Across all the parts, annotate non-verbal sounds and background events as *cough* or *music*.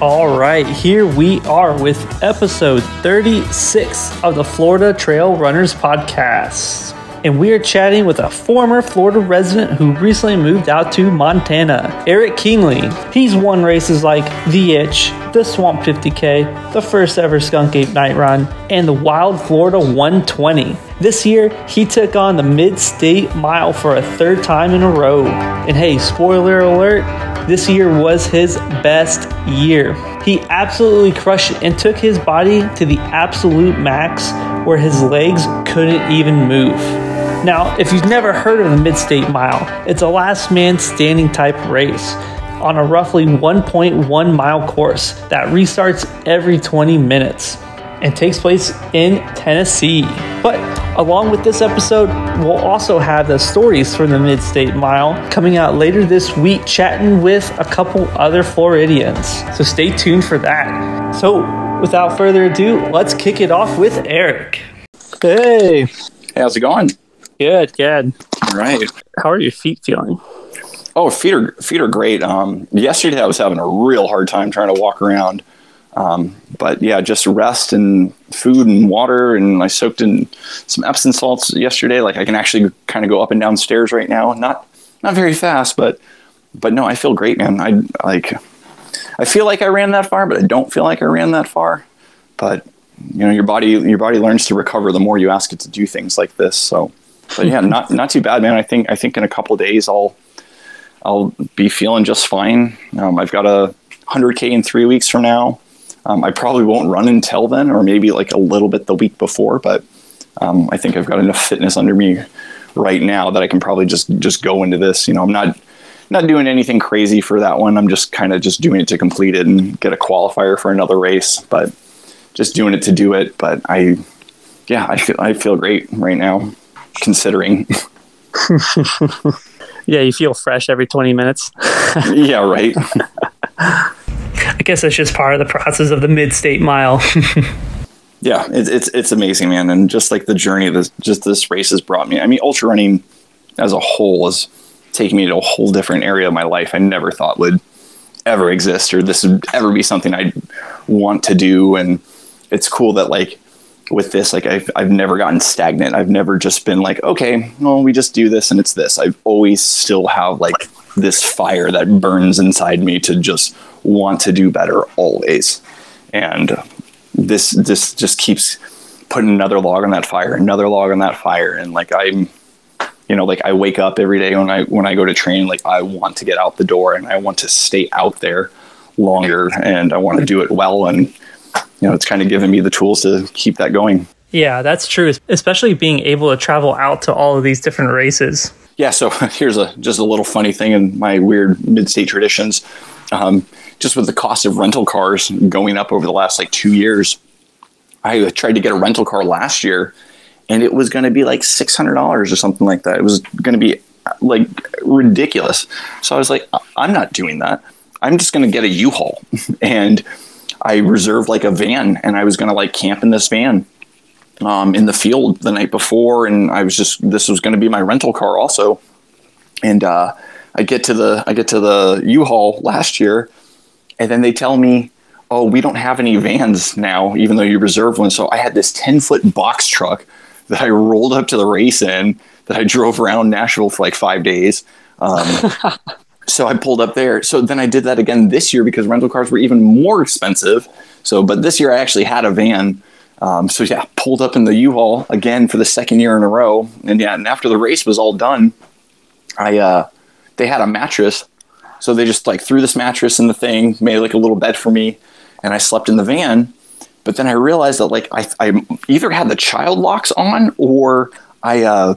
All right, here we are with episode 36 of the Florida Trail Runners Podcast. And we are chatting with a former Florida resident who recently moved out to Montana, Eric Kienle. He's won races like The Itch, the Swamp 50K, the first ever Skunk Ape Night Run, and the Wild Florida 120. This year, he took on the Mid State Mile for a third time in a row. And hey, spoiler alert, this year was his best year. He absolutely crushed it and took his body to the absolute max where his legs couldn't even move. Now, if you've never heard of the Mid State Mile, it's a last man standing type race on a roughly 1.1 mile course that restarts every 20 minutes and takes place in Tennessee. But along with this episode, we'll also have the stories from the Mid State Mile coming out later this week, chatting with a couple other Floridians. So stay tuned for that. So, without further ado, let's kick it off with Eric. Hey, Hey, how's it going? good, good. All right. How are your feet feeling? Oh, feet are feet are great. Um, yesterday I was having a real hard time trying to walk around, um, but yeah, just rest and food and water, and I soaked in some Epsom salts yesterday. Like I can actually kind of go up and down stairs right now. Not not very fast, but but no, I feel great, man. I like I feel like I ran that far, but I don't feel like I ran that far. But you know, your body your body learns to recover the more you ask it to do things like this. So, but yeah, *laughs* not not too bad, man. I think I think in a couple days I'll I'll be feeling just fine. Um, I've got a 100k in three weeks from now. Um, I probably won't run until then, or maybe like a little bit the week before. But um, I think I've got enough fitness under me right now that I can probably just just go into this. You know, I'm not not doing anything crazy for that one. I'm just kind of just doing it to complete it and get a qualifier for another race. But just doing it to do it. But I, yeah, I feel I feel great right now, considering. *laughs* Yeah, you feel fresh every 20 minutes. *laughs* yeah, right. I guess that's just part of the process of the Mid State Mile. *laughs* Yeah, it's it's it's amazing, man, and just like the journey this just this race has brought me. I mean, ultra running as a whole has taken me to a whole different area of my life. I never thought would ever exist, or this would ever be something I'd want to do. And it's cool that like with this, like I've I've never gotten stagnant. I've never just been like, okay, well, we just do this and it's this. I've always still have like this fire that burns inside me to just want to do better always. And this this just keeps putting another log on that fire, another log on that fire, and like I'm, you know, like I wake up every day when I when I go to train, like I want to get out the door and I want to stay out there longer, and I want to do it well, and you know, it's kind of given me the tools to keep that going. yeah, that's true, especially being able to travel out to all of these different races. Yeah, so *laughs* here's a just a little funny thing in my weird mid-state traditions. Um, just with the cost of rental cars going up over the last like two years, I tried to get a rental car last year, and it was going to be like six hundred dollars or something like that. It was going to be like ridiculous. So I was like, I'm not doing that. I'm just going to get a U-Haul, *laughs* and I reserved like a van, and I was going to like camp in this van um, in the field the night before, and I was just this was going to be my rental car also. And uh, I get to the I get to the U-Haul last year, and then they tell me, "Oh, we don't have any vans now, even though you reserved one." So I had this ten foot box truck that I rolled up to the race in that I drove around Nashville for like five days. Um, *laughs* so I pulled up there. So then I did that again this year because rental cars were even more expensive. So, but this year I actually had a van. Um, so yeah, pulled up in the U-Haul again for the second year in a row. And yeah, and after the race was all done, I uh, they had a mattress, so they just like threw this mattress in the thing, made like a little bed for me, and I slept in the van. But then I realized that like I, I either had the child locks on or I uh,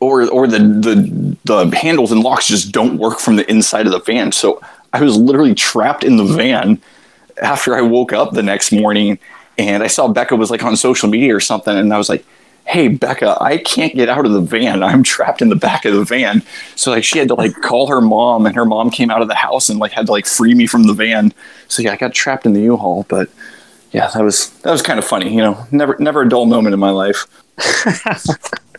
or or the, the the handles and locks just don't work from the inside of the van. So I was literally trapped in the van after I woke up the next morning and I saw Becca was like on social media or something and I was like, hey becca i can't get out of the van. I'm trapped in the back of the van. So like she had to like call her mom and her mom came out of the house and like had to like free me from the van. So yeah i got trapped in the u-haul but yeah that was that was kind of funny you know? Never never a dull moment in my life *laughs*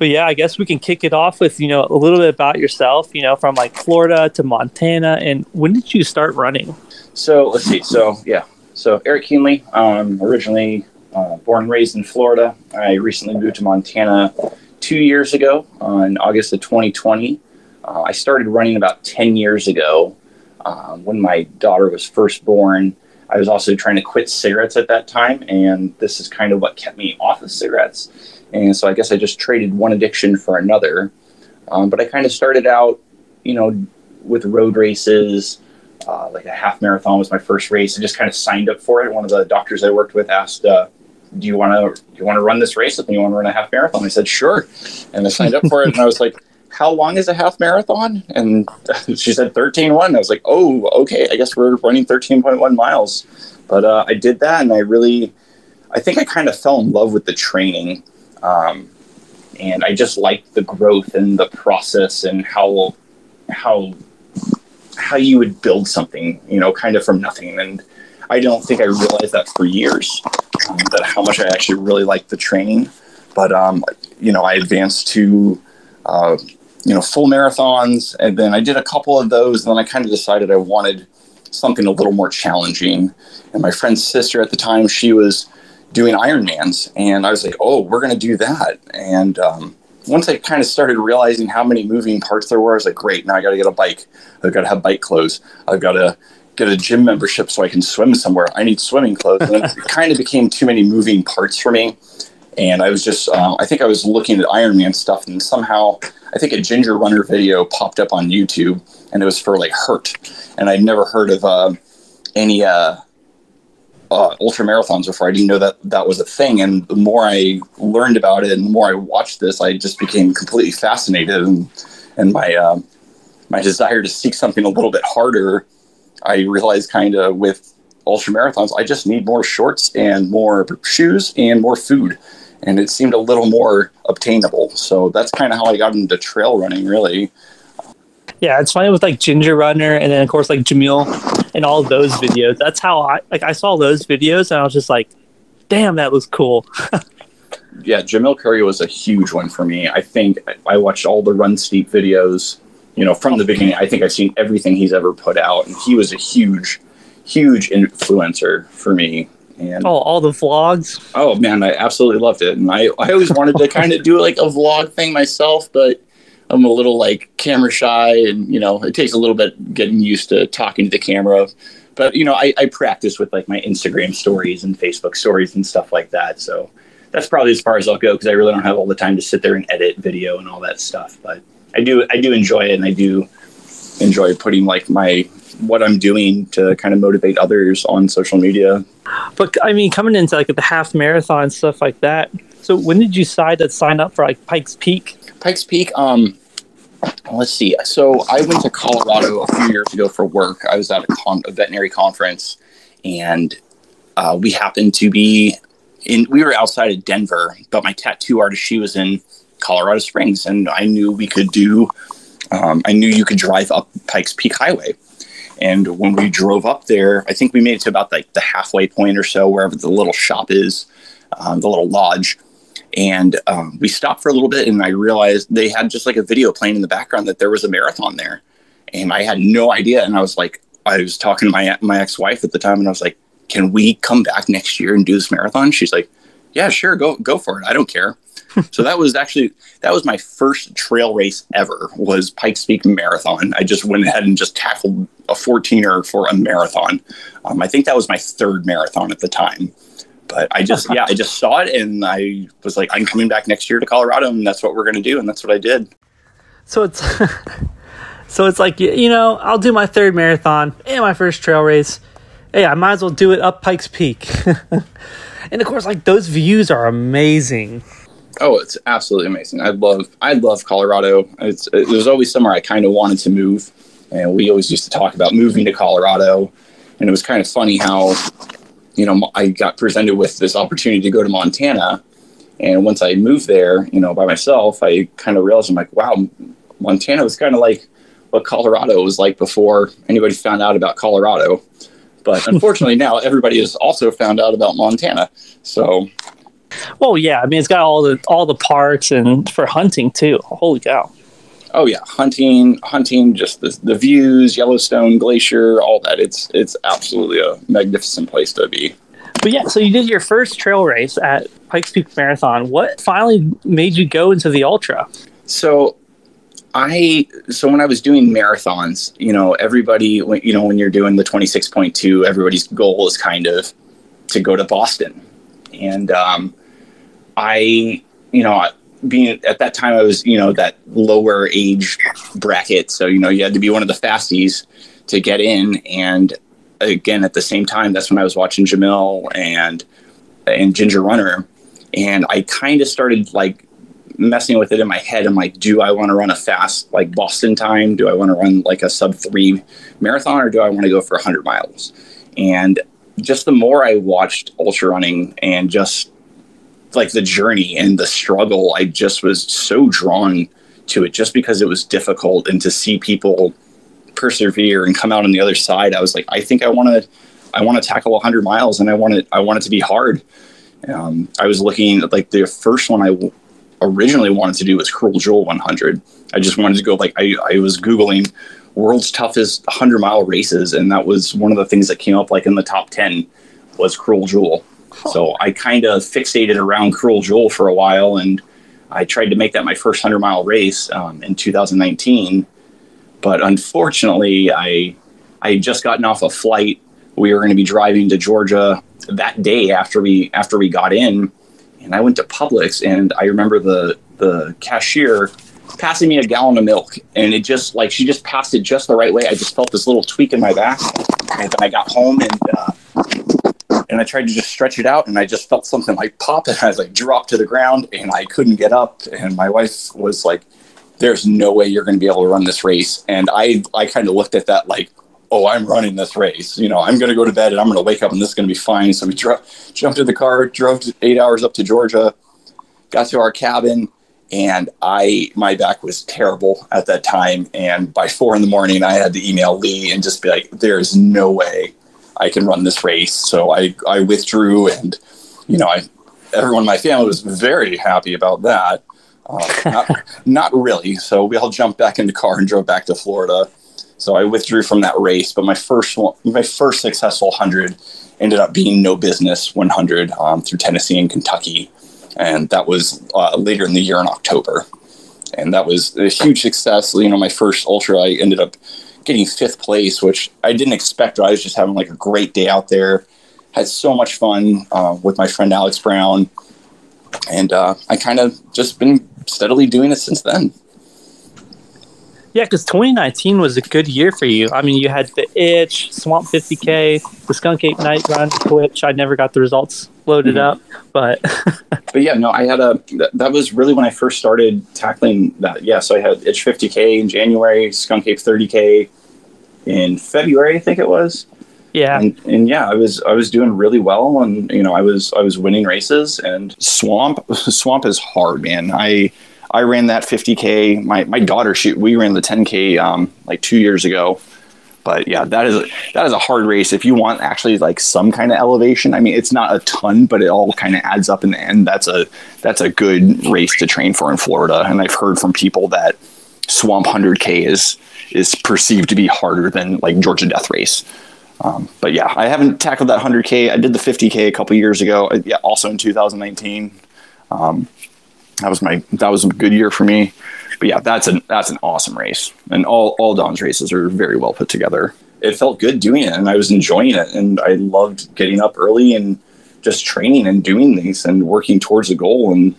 but yeah i guess we can kick it off with you know a little bit about yourself you know from like florida to montana and when did you start running so let's see so yeah so eric kienle um, originally uh, born and raised in Florida. I recently moved to Montana two years ago uh, in August of 2020. Uh, I started running about 10 years ago um, when my daughter was first born. I was also trying to quit cigarettes at that time, and this is kind of what kept me off of cigarettes. And so I guess I just traded one addiction for another. Um, but I kind of started out, you know, with road races. Uh, like a half marathon was my first race. I just kind of signed up for it. One of the doctors I worked with asked, uh, do you want to you want to run this race with me? You want to run a half marathon? I said, sure. And I signed up for it. And I was like, how long is a half marathon? And *laughs* she said 13.1. I was like, oh, okay. I guess we're running 13.1 miles. But uh, I did that. And I really, I think I kind of fell in love with the training. Um, and I just liked the growth and the process and how, how, how you would build something, you know, kind of from nothing. And I don't think I realized that for years um, that how much I actually really liked the training. But um, you know, I advanced to uh, you know full marathons, and then I did a couple of those, and then I kind of decided I wanted something a little more challenging. And my friend's sister at the time, she was doing Ironmans, and I was like, oh, we're to do that. And um, once I kind of started realizing how many moving parts there were, I was like, great, now I got to get a bike. I've got to have bike clothes. I've got to get a gym membership so I can swim somewhere. I need swimming clothes. And it *laughs* kind of became too many moving parts for me. And I was just, uh, I think I was looking at Ironman stuff, and somehow I think a Ginger Runner video popped up on YouTube, and it was for like Hurt. And I'd never heard of uh, any uh, uh, ultra marathons before. I didn't know that that was a thing. And the more I learned about it and the more I watched this, I just became completely fascinated. And, and my, uh, my desire to seek something a little bit harder I realized kind of with ultra marathons, I just need more shorts and more shoes and more food. And it seemed a little more obtainable. So that's kind of how I got into trail running, really. Yeah, it's funny with like Ginger Runner and then of course like Jamil and all those videos. That's how I like I saw those videos and I was just like, damn, that was cool. *laughs* yeah, Jamil Coury was a huge one for me. I think I watched all the Run Steep videos you know, from the beginning, I think I've seen everything he's ever put out, and he was a huge, huge influencer for me. And oh, all the vlogs. Oh man, I absolutely loved it, and I I always wanted to *laughs* kind of do like a vlog thing myself, but I'm a little like camera shy, and you know, it takes a little bit getting used to talking to the camera. But you know, I, I practice with like my Instagram stories and Facebook stories and stuff like that. So that's probably as far as I'll go because I really don't have all the time to sit there and edit video and all that stuff. But I do I do enjoy it, and I do enjoy putting like my what I'm doing to kind of motivate others on social media. But I mean, coming into like the half marathon stuff like that. So when did you decide to sign up for like Pikes Peak? Pikes Peak. Um, let's see. So I went to Colorado a few years ago for work. I was at a, con- a veterinary conference, and uh, we happened to be in. We were outside of Denver, but my tattoo artist she was in Colorado Springs, and I knew we could do. Um, I knew you could drive up Pikes Peak Highway, and when we drove up there, I think we made it to about like the halfway point or so, wherever the little shop is, um, the little lodge. And um, we stopped for a little bit, and I realized they had just like a video playing in the background that there was a marathon there, and I had no idea. And I was like, I was talking to my my ex wife at the time, and I was like, "Can we come back next year and do this marathon?" She's like, "Yeah, sure, go go for it. I don't care." *laughs* so that was actually that was my first trail race ever was Pikes Peak Marathon. I just went ahead and just tackled a 14er for a marathon. Um, I think that was my third marathon at the time. But I just yeah, I just saw it and I was like, I'm coming back next year to Colorado and that's what we're gonna do, and that's what I did. So it's *laughs* so it's like you know, I'll do my third marathon and my first trail race. Hey, I might as well do it up Pikes Peak. *laughs* and of course, like those views are amazing. Oh, it's absolutely amazing. I love I love Colorado. It's it was always somewhere I kind of wanted to move, and we always used to talk about moving to Colorado. And it was kind of funny how, you know, I got presented with this opportunity to go to Montana, And once I moved there, you know, by myself, I kind of realized I'm like, wow, Montana was kind of like what Colorado was like before anybody found out about Colorado. But *laughs* unfortunately, now everybody has also found out about Montana. So, well, yeah, I mean, it's got all the all the parks and for hunting too. Holy cow! Oh yeah, hunting, hunting, just the, the views, Yellowstone Glacier, all that. It's it's absolutely a magnificent place to be. But yeah, so you did your first trail race at Pikes Peak Marathon. What finally made you go into the ultra? So I so when I was doing marathons, you know, everybody you know when you're doing the 26.2, everybody's goal is kind of to go to Boston. And um I you know, being at that time I was, you know, that lower age bracket, so you know, you had to be one of the fasties to get in and again at the same time that's when I was watching Jamil and and Ginger Runner and I kind of started like messing with it in my head. I'm like, do I want to run a fast like Boston time? Do I want to run like a sub three marathon or do I want to go for 100 miles? And just the more I watched ultra running and just like the journey and the struggle, I just was so drawn to it just because it was difficult and to see people persevere and come out on the other side. I was like, I think I want to, I want to tackle 100 miles and I want it, I want it to be hard. Um, I was looking at like the first one I originally wanted to do was Cruel Jewel 100. I just wanted to go like I, I was googling world's toughest 100 mile races, and that was one of the things that came up like in the top 10 was Cruel Jewel. So I kind of fixated around Cruel Jewel for a while, and I tried to make that my first 100 mile race um, in 2019. But unfortunately, I I had just gotten off a flight. We were going to be driving to Georgia that day after we after we got in, and I went to Publix, and I remember the the cashier passing me a gallon of milk, and it just like she just passed it just the right way. I just felt this little tweak in my back, and then I got home and uh, and I tried to just stretch it out, and I just felt something like pop, and I was like dropped to the ground, and I couldn't get up, and my wife was like, "There's no way you're going to be able to run this race," and I I kind of looked at that like oh, I'm running this race. You know, I'm going to go to bed and I'm going to wake up and this is going to be fine. So we dro- jumped in the car, drove eight hours up to Georgia, got to our cabin, and I my back was terrible at that time. And by four in the morning, I had to email Lee and just be like, "There's no way I can run this race." So I I withdrew, and you know, I everyone in my family was very happy about that. Uh, *laughs* not, not really. So we all jumped back in the car and drove back to Florida so I withdrew from that race. But my first one, my first successful hundred ended up being no business 100 um, through Tennessee and Kentucky, and that was uh, later in the year in October, and that was a huge success. You know, my first ultra, I ended up getting fifth place, which I didn't expect. I was just having like a great day out there. Had so much fun uh, with my friend Alex Brown, and uh, I kind of just been steadily doing it since then. Yeah, because 2019 was a good year for you. I mean, you had the Itch, Swamp 50K, the Skunk Ape Night Run, which I never got the results loaded mm-hmm. up, but. *laughs* but yeah, no, I had a. That, that, was really when I first started tackling that. Yeah, so I had Itch 50K in January, Skunk Ape 30K in February, I think it was. Yeah. And, and, yeah, I was I was doing really well, and you know I was I was winning races. And swamp *laughs* swamp is hard, man. I I ran that 50k. My my daughter shoot we ran the 10k um, like two years ago. But yeah, that is a, that is a hard race. If you want actually like some kind of elevation, I mean, it's not a ton, but it all kind of adds up in the end. That's a that's a good race to train for in Florida. And I've heard from people that Swamp 100k is is perceived to be harder than like Georgia Death Race. Um, but yeah, I haven't tackled that 100k. I did the 50k a couple years ago. Uh, yeah, also in 2019. Um, that was my that was a good year for me. But yeah, that's an that's an awesome race, and all all Don's races are very well put together. It felt good doing it, and I was enjoying it, and I loved getting up early and just training and doing these and working towards a goal. And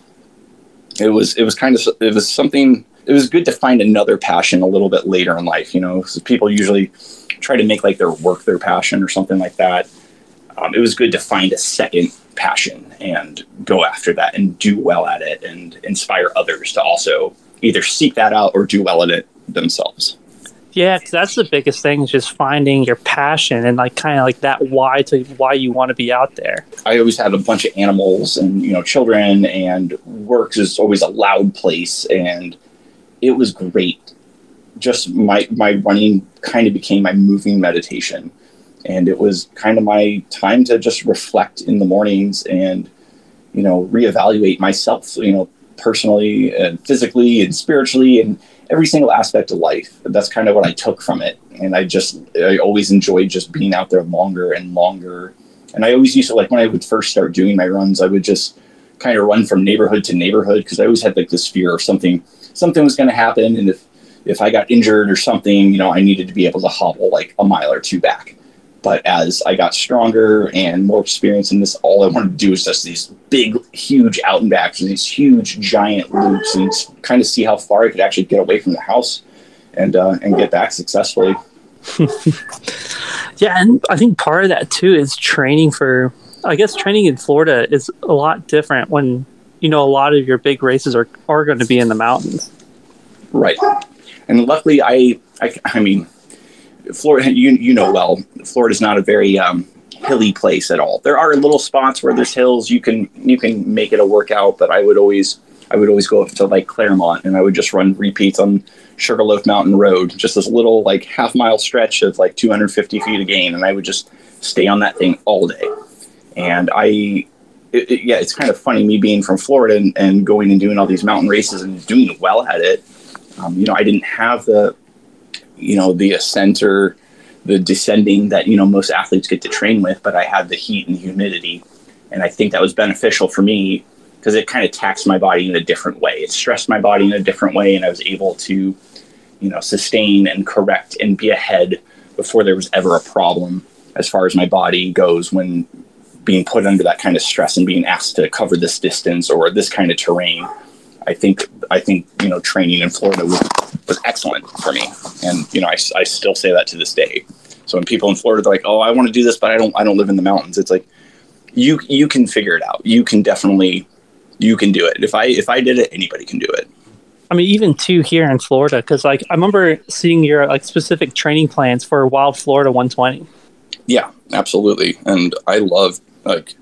it was it was kind of it was something. It was good to find another passion a little bit later in life. You know, people usually try to make like their work their passion or something like that. Um, it was good to find a second passion and go after that and do well at it and inspire others to also either seek that out or do well at it themselves. Yeah, 'cause that's the biggest thing is just finding your passion and like kind of like that why to why you want to be out there. I always had a bunch of animals and you know children, and work is always a loud place, and it was great. Just my my running kind of became my moving meditation, and it was kind of my time to just reflect in the mornings and you know reevaluate myself, you know personally and physically and spiritually and every single aspect of life. That's kind of what I took from it, and I just I always enjoyed just being out there longer and longer. And I always used to like when I would first start doing my runs, I would just kind of run from neighborhood to neighborhood because I always had like this fear of something something was going to happen, and if if I got injured or something, you know, I needed to be able to hobble like a mile or two back. But as I got stronger and more experience in this, all I wanted to do was just these big, huge out and backs and these huge, giant loops, and kind of see how far I could actually get away from the house and uh, and get back successfully. *laughs* Yeah, and I think part of that too is training for. I guess training in Florida is a lot different when you know a lot of your big races are are going to be in the mountains. Right. And luckily, I, I, I mean, Florida, you, you know well, Florida's not a very um, hilly place at all. There are little spots where there's hills. You can you can make it a workout, but I would always I would always go up to like Clermont and I would just run repeats on Sugarloaf Mountain Road, just this little like half mile stretch of like 250 feet of gain, and I would just stay on that thing all day. And I it, it, yeah, it's kind of funny me being from Florida and, and, going and doing all these mountain races and doing well at it. Um, you know, I didn't have the, you know, the ascent or the descending that you know most athletes get to train with, but I had the heat and humidity, and I think that was beneficial for me because it kind of taxed my body in a different way. It stressed my body in a different way, and I was able to, you know, sustain and correct and be ahead before there was ever a problem as far as my body goes when being put under that kind of stress and being asked to cover this distance or this kind of terrain. I think I think you know training in Florida was, was excellent for me, and you know I, I still say that to this day. So when people in Florida are like, "Oh, I want to do this, but I don't I don't live in the mountains," it's like you you can figure it out. You can definitely you can do it. If I if I did it, anybody can do it. I mean, even too here in Florida, because like I remember seeing your like specific training plans for Wild Florida 120. Yeah, absolutely, and I love like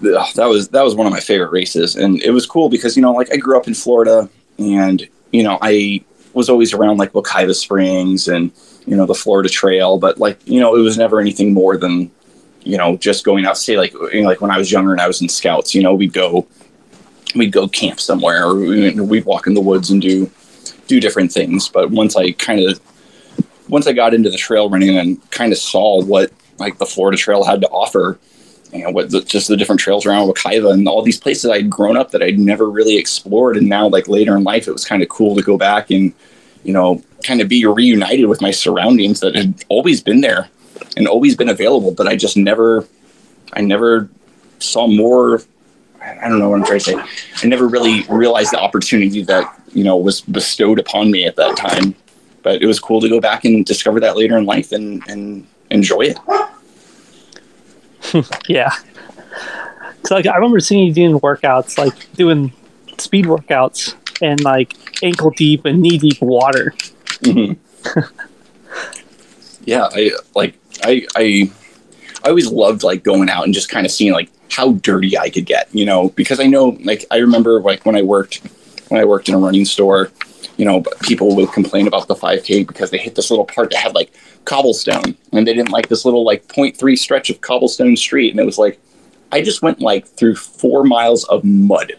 that was that was one of my favorite races, and it was cool because you know like I grew up in Florida, and you know I was always around like Wekiva Springs and you know the Florida Trail, but like you know it was never anything more than you know just going out. Say like you know, like when I was younger and I was in Scouts, you know we'd go we'd go camp somewhere or we'd walk in the woods and do do different things. But once I kind of once I got into the trail running and kind of saw what like the Florida Trail had to offer, you know, what the, just the different trails around Wekiva and all these places I'd grown up that I'd never really explored, and now like later in life, it was kind of cool to go back and you know kind of be reunited with my surroundings that had always been there and always been available, but I just never, I never saw more I don't know what I'm trying to say. I never really realized the opportunity that you know was bestowed upon me at that time. But it was cool to go back and discover that later in life and and enjoy it. *laughs* yeah. So like I remember seeing you doing workouts, like doing speed workouts and like ankle deep and knee deep water. Mm-hmm. *laughs* yeah, I like I I I always loved like going out and just kind of seeing like how dirty I could get, you know, because I know like I remember like when I worked when I worked in a running store, you know, people would complain about the 5K because they hit this little part that had like cobblestone and they didn't like this little like 0.3 stretch of cobblestone street. And it was like, I just went like through four miles of mud,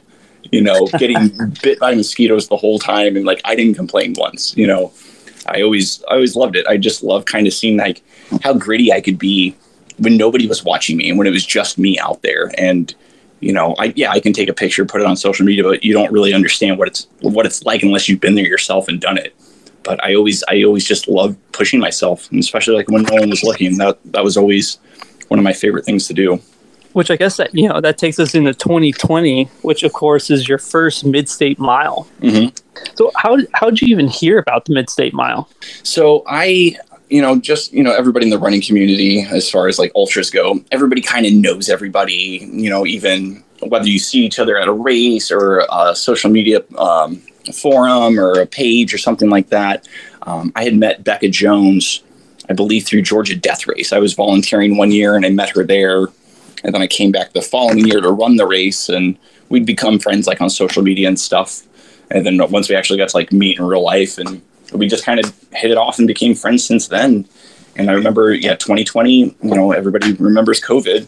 you know, *laughs* getting bit by mosquitoes the whole time. And like, I didn't complain once, you know, I always, I always loved it. I just love kind of seeing like how gritty I could be when nobody was watching me and when it was just me out there and you know i yeah i can take a picture put it on social media but you don't really understand what it's what it's like unless you've been there yourself and done it. But i always i always just love pushing myself and especially like when no one was looking that that was always one of my favorite things to do. Which i guess that you know that takes us into 2020 which of course is your first mid-state mile. Mm-hmm. so how, how did you even hear about the mid-state mile? So i you know, just, you know, everybody in the running community, as far as like ultras go, everybody kind of knows everybody, you know, even whether you see each other at a race or a social media um, forum or a page or something like that. Um, I had met Becca Jones, I believe, through Georgia Death Race. I was volunteering one year and I met her there. And then I came back the following year to run the race and we'd become friends like on social media and stuff. And then once we actually got to like meet in real life and we just kind of hit it off and became friends since then. And I remember, yeah, 2020, you know, everybody remembers COVID.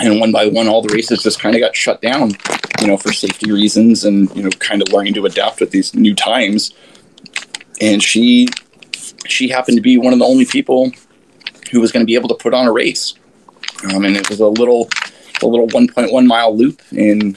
And one by one, all the races just kind of got shut down, you know, for safety reasons and, you know, kind of learning to adapt with these new times. And she, she happened to be one of the only people who was going to be able to put on a race. Um, and it was a little, a little 1.1 mile loop in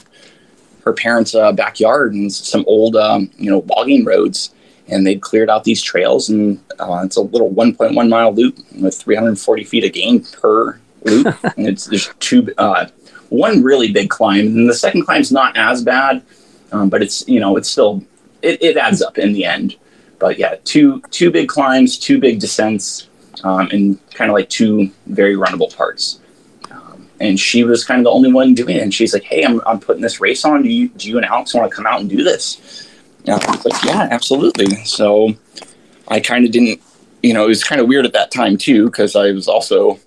her parents' uh, backyard and some old, um, you know, logging roads and they'd cleared out these trails and uh, it's a little 1.1 mile loop with 340 feet of gain per loop. *laughs* And it's there's two uh, one really big climb and the second climb's not as bad um, but it's you know it's still it, it adds up in the end. But yeah two two big climbs two big descents um, and kind of like two very runnable parts. Um, and she was kind of the only one doing it and she's like hey i'm, I'm putting this race on. Do you do you and alex want to come out and do this and I was like, yeah, absolutely. So I kind of didn't, you know, it was kind of weird at that time too, because I was also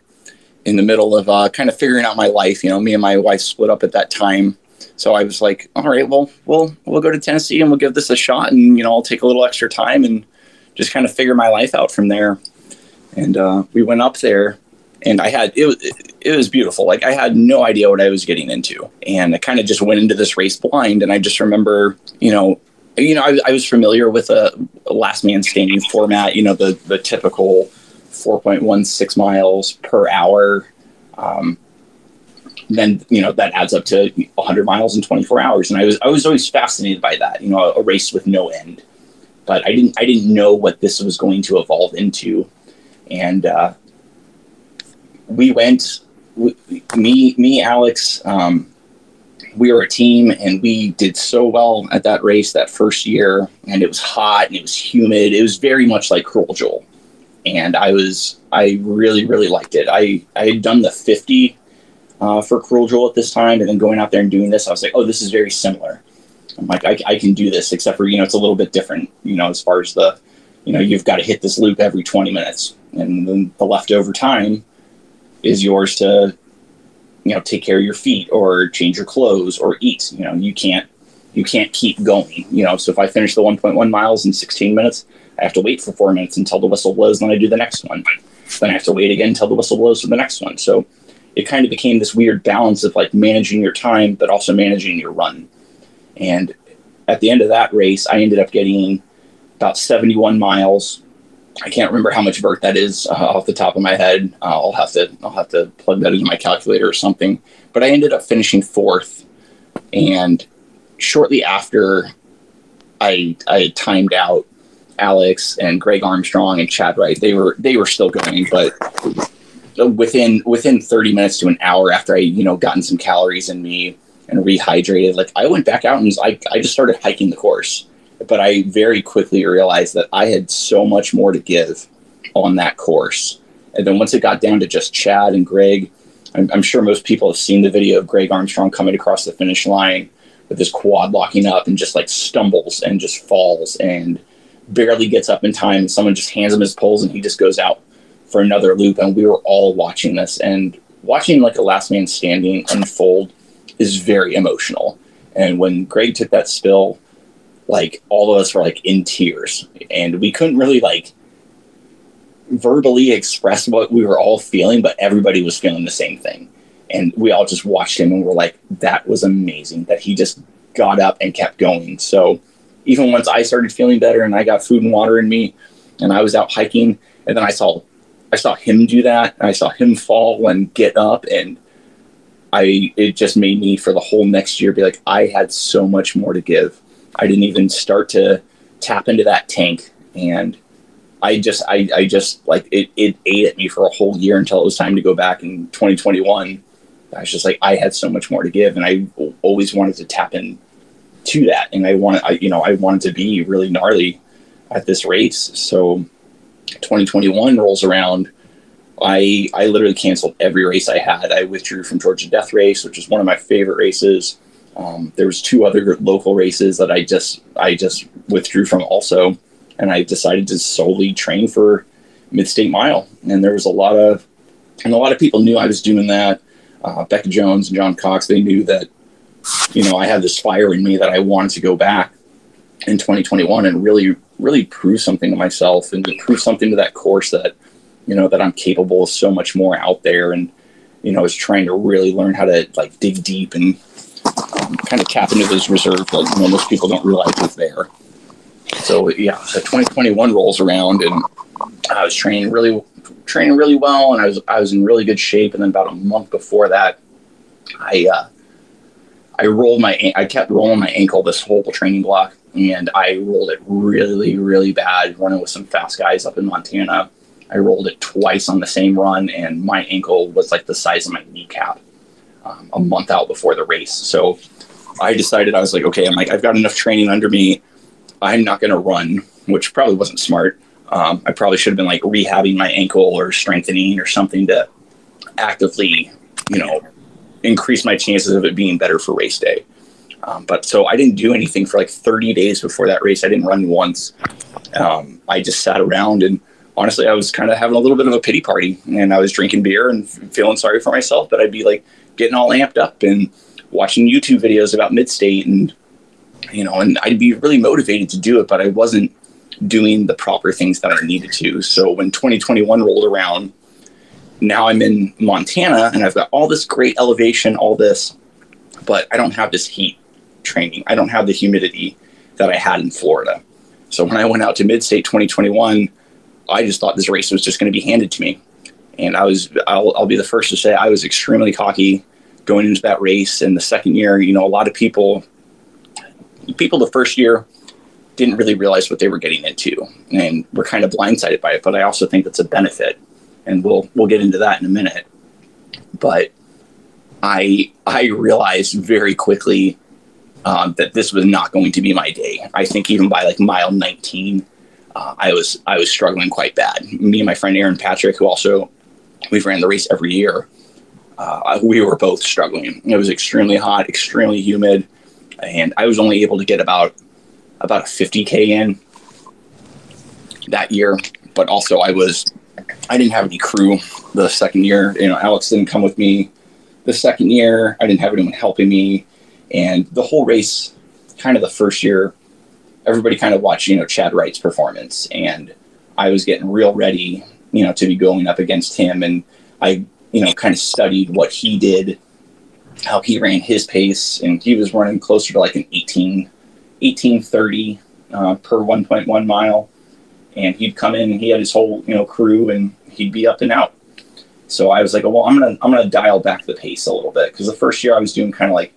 in the middle of uh, kind of figuring out my life. You know, me and my wife split up at that time. So I was like, all right, well, we'll we'll go to Tennessee and we'll give this a shot, and you know, I'll take a little extra time and just kind of figure my life out from there. And uh, we went up there, and I had it was it was beautiful. Like I had no idea what I was getting into, and I kind of just went into this race blind. And I just remember, you know, you know, I, I was familiar with a, last man standing format, you know, the, the typical 4.16 miles per hour. Um, then, you know, that adds up to 100 miles in 24 hours. And I was, I was always fascinated by that, you know, a, a race with no end. But I didn't, I didn't know what this was going to evolve into. And uh, we went, me, me, Alex, um, we were a team and we did so well at that race that first year. And it was hot and it was humid. It was very much like cruel jewel. And i was i really really liked it. I i had done the 50 uh, for cruel jewel at this time and then going out there and doing this i was like oh this is very similar. I'm like I, I can do this except for you know it's a little bit different you know as far as the you know you've got to hit this loop every 20 minutes. And then the leftover time is yours to you know take care of your feet or change your clothes or eat you know you can't you can't keep going you know. So if i finish the 1.1 miles in 16 minutes i have to wait for four minutes until the whistle blows then i do the next one. Then i have to wait again until the whistle blows for the next one. So it kind of became this weird balance of like managing your time but also managing your run. And at the end of that race i ended up getting about 71 miles I can't remember how much vert that is uh, off the top of my head. Uh, I'll have to I'll have to plug that into my calculator or something. But I ended up finishing fourth, and shortly after I I timed out, Alex and Greg Armstrong and Chad Wright they were they were still going, but within within 30 minutes to an hour after I you know gotten some calories in me and rehydrated, like I went back out and I I just started hiking the course but I very quickly realized that I had so much more to give on that course. And then once it got down to just Chad and Greg, I'm, I'm, sure most people have seen the video of Greg Armstrong coming across the finish line with his quad locking up and just like stumbles and just falls and barely gets up in time. And someone just hands him his poles and he just goes out for another loop. And we were all watching this and watching like a last man standing unfold is very emotional. And when Greg took that spill, like all of us were like in tears. And we couldn't really like verbally express what we were all feeling but everybody was feeling the same thing. And we all just watched him and were like that was amazing that he just got up and kept going. So even once i started feeling better and i got food and water in me and i was out hiking and then i saw i saw him do that and i saw him fall and get up and i it just made me for the whole next year be like i had so much more to give I didn't even start to tap into that tank. And I just, I, I just like it, it ate at me for a whole year until it was time to go back in 2021. I was just like, I had so much more to give. And I always wanted to tap in to that. And I wanted, I, you know, I wanted to be really gnarly at this race. So 2021 rolls around. I, I literally canceled every race I had. I withdrew from Georgia Death Race, which is one of my favorite races. Um, there was two other local races that I just I just withdrew from also, and I decided to solely train for mid state mile. And there was a lot of, and a lot of people knew I was doing that. Uh, Becca Jones and John Cox, they knew that, you know, I had this fire in me that I wanted to go back in 2021 and really, really prove something to myself and to prove something to that course that, you know, that I'm capable of so much more out there. And, you know, I was trying to really learn how to like dig deep and um, kind of tap into those reserves that you know, most people don't realize is there. So yeah, so 2021 rolls around and I was training really training really well and I was I was in really good shape and then about a month before that I uh, I rolled my I kept rolling my ankle this whole training block and I rolled it really really bad running with some fast guys up in Montana. I rolled it twice on the same run and my ankle was like the size of my kneecap um, a month out before the race. So I decided I was like, okay, I'm like I've got enough training under me. I'm not going to run, which probably wasn't smart. Um, I probably should have been like rehabbing my ankle or strengthening or something to actively, you know, increase my chances of it being better for race day. Um, but so I didn't do anything for like 30 days before that race. I didn't run once. Um, I just sat around and honestly, I was kind of having a little bit of a pity party and I was drinking beer and feeling sorry for myself. But I'd be like getting all amped up and watching YouTube videos about mid state and, you know, and I'd be really motivated to do it, but I wasn't doing the proper things that I needed to. So when 2021 rolled around, now I'm in Montana and I've got all this great elevation, all this, but I don't have this heat training. I don't have the humidity that I had in Florida. So when I went out to Mid State 2021, I just thought this race was just going to be handed to me. And I was, I'll, I'll be the first to say, I was extremely cocky going into that race. And the second year, you know, a lot of people, people the first year didn't really realize what they were getting into and were kind of blindsided by it. But I also think that's a benefit. And we'll, we'll get into that in a minute. But I, I realized very quickly um, that this was not going to be my day. I think even by like mile 19, uh, I was I was struggling quite bad. Me and my friend Aaron Patrick, who also we've ran the race every year, uh, we were both struggling. It was extremely hot, extremely humid, and I was only able to get about about a 50k in that year. But also, I was I didn't have any crew the second year. You know, Alex didn't come with me the second year. I didn't have anyone helping me, and the whole race, kind of the first year, everybody kind of watched, you know, Chad Wright's performance, and I was getting real ready, you know, to be going up against him, and I, you know, kind of studied what he did, how he ran his pace, and he was running closer to like an 18, 1830 uh, per 1.1 mile, and he'd come in, and he had his whole, you know, crew, and he'd be up and out. So I was like, well, I'm gonna I'm gonna dial back the pace a little bit because the first year I was doing kind of like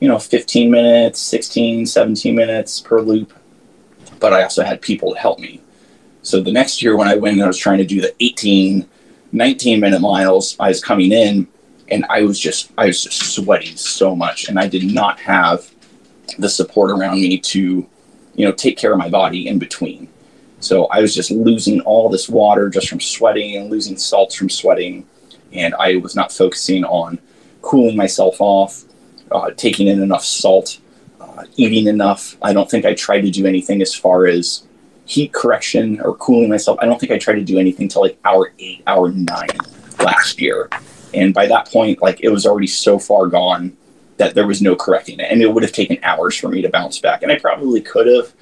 you know 15 minutes 16 17 minutes per loop. But i also had people to help me. So the next year when i went i was trying to do the 18 19 minute miles i was coming in and i was just i was just sweating so much and i did not have the support around me to you know take care of my body in between so i was just losing all this water just from sweating and losing salts from sweating and i was not focusing on cooling myself off uh, taking in enough salt, uh, eating enough. I don't think I tried to do anything as far as heat correction or cooling myself. I don't think I tried to do anything till like hour eight, hour nine last year. And by that point, like it was already so far gone that there was no correcting it. And it would have taken hours for me to bounce back. And I probably could have,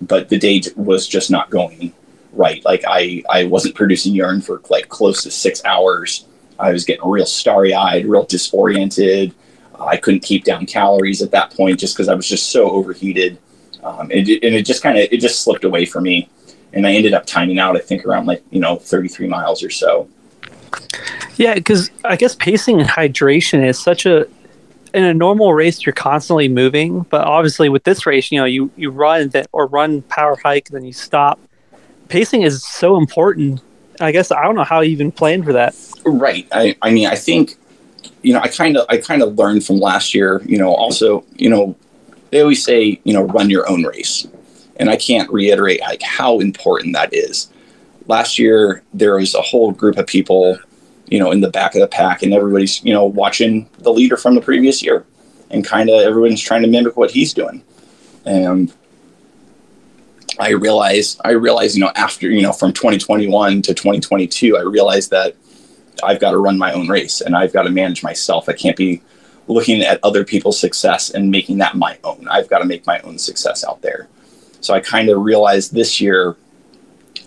but the day was just not going right. Like I, I wasn't producing urine for like close to six hours. I was getting real starry eyed, real disoriented. I couldn't keep down calories at that point just because I was just so overheated. Um, and, it, and it just kind of it just slipped away from me, and I ended up timing out. I think around like you know 33 miles or so. Yeah, because I guess pacing and hydration is such a in a normal race you're constantly moving, but obviously with this race, you know, you you run that or run power hike, then you stop. Pacing is so important. I guess I don't know how you even planned for that. Right. I I mean I think you know, I kind of I kind of learned from last year. You know, also, you know, they always say, you know, run your own race, and I can't reiterate like how important that is. Last year, there was a whole group of people, you know, in the back of the pack, and everybody's you know watching the leader from the previous year, and kind of everyone's trying to mimic what he's doing, and I realized, I realized, you know, after, you know, from 2021 to 2022, I realized that I've got to run my own race and I've got to manage myself. I can't be looking at other people's success and making that my own. I've got to make my own success out there. So I kind of realized this year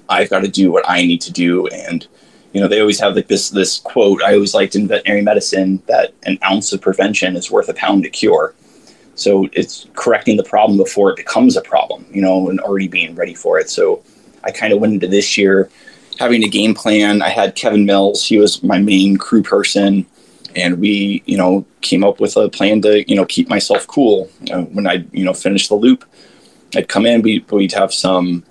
I've got to do what I need to do. And, you know, they always have like this this quote I always liked in veterinary medicine that an ounce of prevention is worth a pound of cure. So it's correcting the problem before it becomes a problem, you know, and already being ready for it. So I kind of went into this year having a game plan. I had Kevin Mills, he was my main crew person, and we, you know, came up with a plan to, you know, keep myself cool. Uh, when I, you know, finished the loop, I'd come in, we'd, we'd have some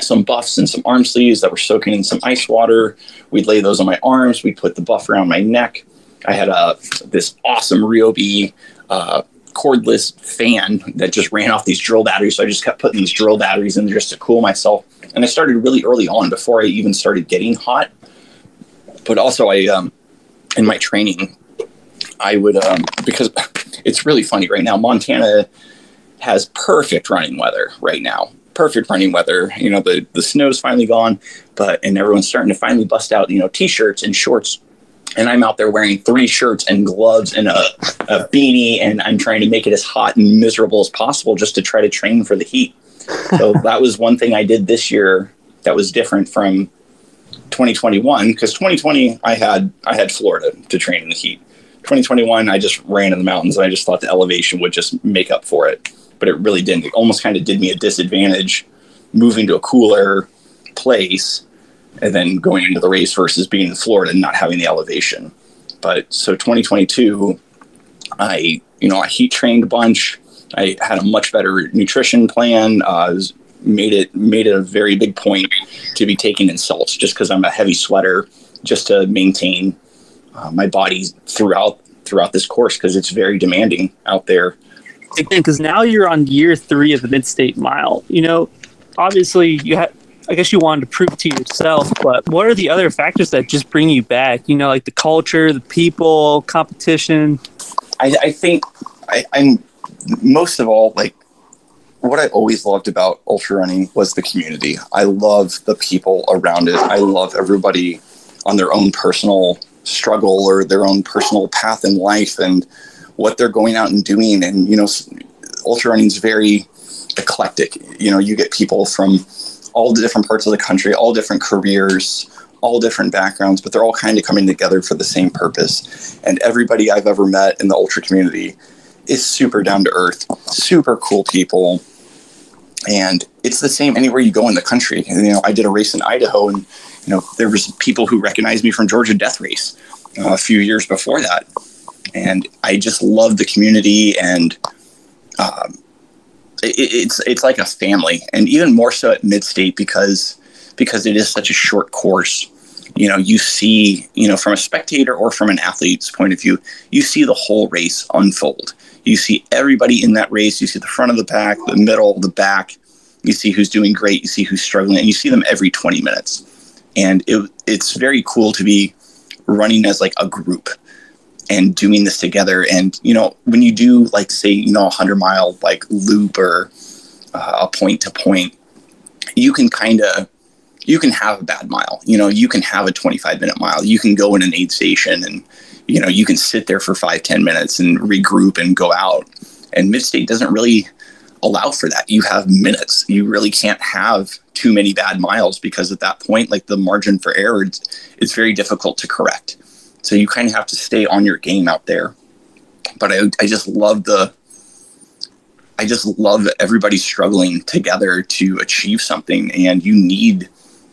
some buffs and some arm sleeves that were soaking in some ice water. We'd lay those on my arms. We'd put the buff around my neck. I had a this awesome Ryobi uh, cordless fan that just ran off these drill batteries. So I just kept putting these drill batteries in just to cool myself. And I started really early on before I even started getting hot. But also, I um, in my training, I would um, because it's really funny right now. Montana has perfect running weather right now. Perfect running weather. You know, the the snow's finally gone, but and everyone's starting to finally bust out. You know, t-shirts and shorts and I'm out there wearing three shirts and gloves and a, a, beanie, and I'm trying to make it as hot and miserable as possible just to try to train for the heat. So *laughs* that was one thing I did this year that was different from 2021 because 2020 I had I had Florida to train in the heat. 2021 I just ran in the mountains and I just thought the elevation would just make up for it, but it really didn't. It almost kind of did me a disadvantage moving to a cooler place and then going into the race versus being in Florida and not having the elevation. But so 2022, I you know I heat trained a bunch. I had a much better nutrition plan. Uh, made it made it a very big point to be taking in salts just because I'm a heavy sweater, just to maintain uh, my body throughout throughout this course because it's very demanding out there. Again, because now you're on year three of the Mid State Mile. You know, obviously you had I guess you wanted to prove to yourself, but what are the other factors that just bring you back? You know, like the culture, the people, competition. I, I think I, I'm most of all like what I always loved about ultra running was the community. I love the people around it. I love everybody on their own personal struggle or their own personal path in life and what they're going out and doing. And you know, ultra running is very eclectic. You know, you get people from all the different parts of the country, all different careers, all different backgrounds, but they're all kind of coming together for the same purpose. And everybody I've ever met in the ultra community is super down to earth, super cool people. And it's the same anywhere you go in the country. And, you know, I did a race in Idaho and, you know, there was people who recognized me from Georgia Death Race uh, a few years before that. And I just love the community and um, it, it's it's like a family, and even more so at mid state because because it is such a short course. You know, you see, you know, from a spectator or from an athlete's point of view, you see the whole race unfold. You see everybody in that race. You see the front of the pack, the middle, the back. You see who's doing great. You see who's struggling, and you see them every 20 minutes. And it, it's very cool to be running as like a group and doing this together. And you know, when you do like say you know a hundred mile like loop or uh, a point to point, you can kind of you can have a bad mile. You know, you can have a 25 minute mile. You can go in an aid station and you know you can sit there for five ten minutes and regroup and go out. And mid state doesn't really allow for that. You have minutes. You really can't have too many bad miles because at that point, like the margin for error, it's, it's very difficult to correct. So you kind of have to stay on your game out there. But I, I just love the, I just love everybody struggling together to achieve something, and you need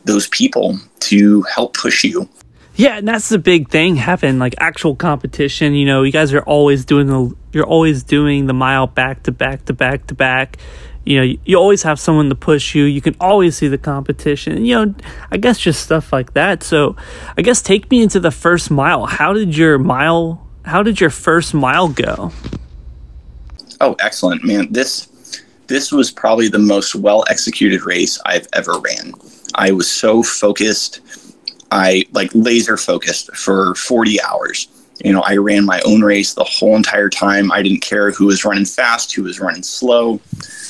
those people to help push you. Yeah, and that's the big thing having like actual competition. You know, you guys are always doing the you're always doing the mile back to back to back to back you know, you, always have someone to push you. You can always see the competition. You know, I guess just stuff like that. So, I guess take me into the first mile. How did your mile? How did your first mile go? Oh, excellent, man! This this was probably the most well executed race I've ever ran. I was so focused. I like laser focused for 40 hours. You know, I ran my own race the whole entire time. I didn't care who was running fast, who was running slow.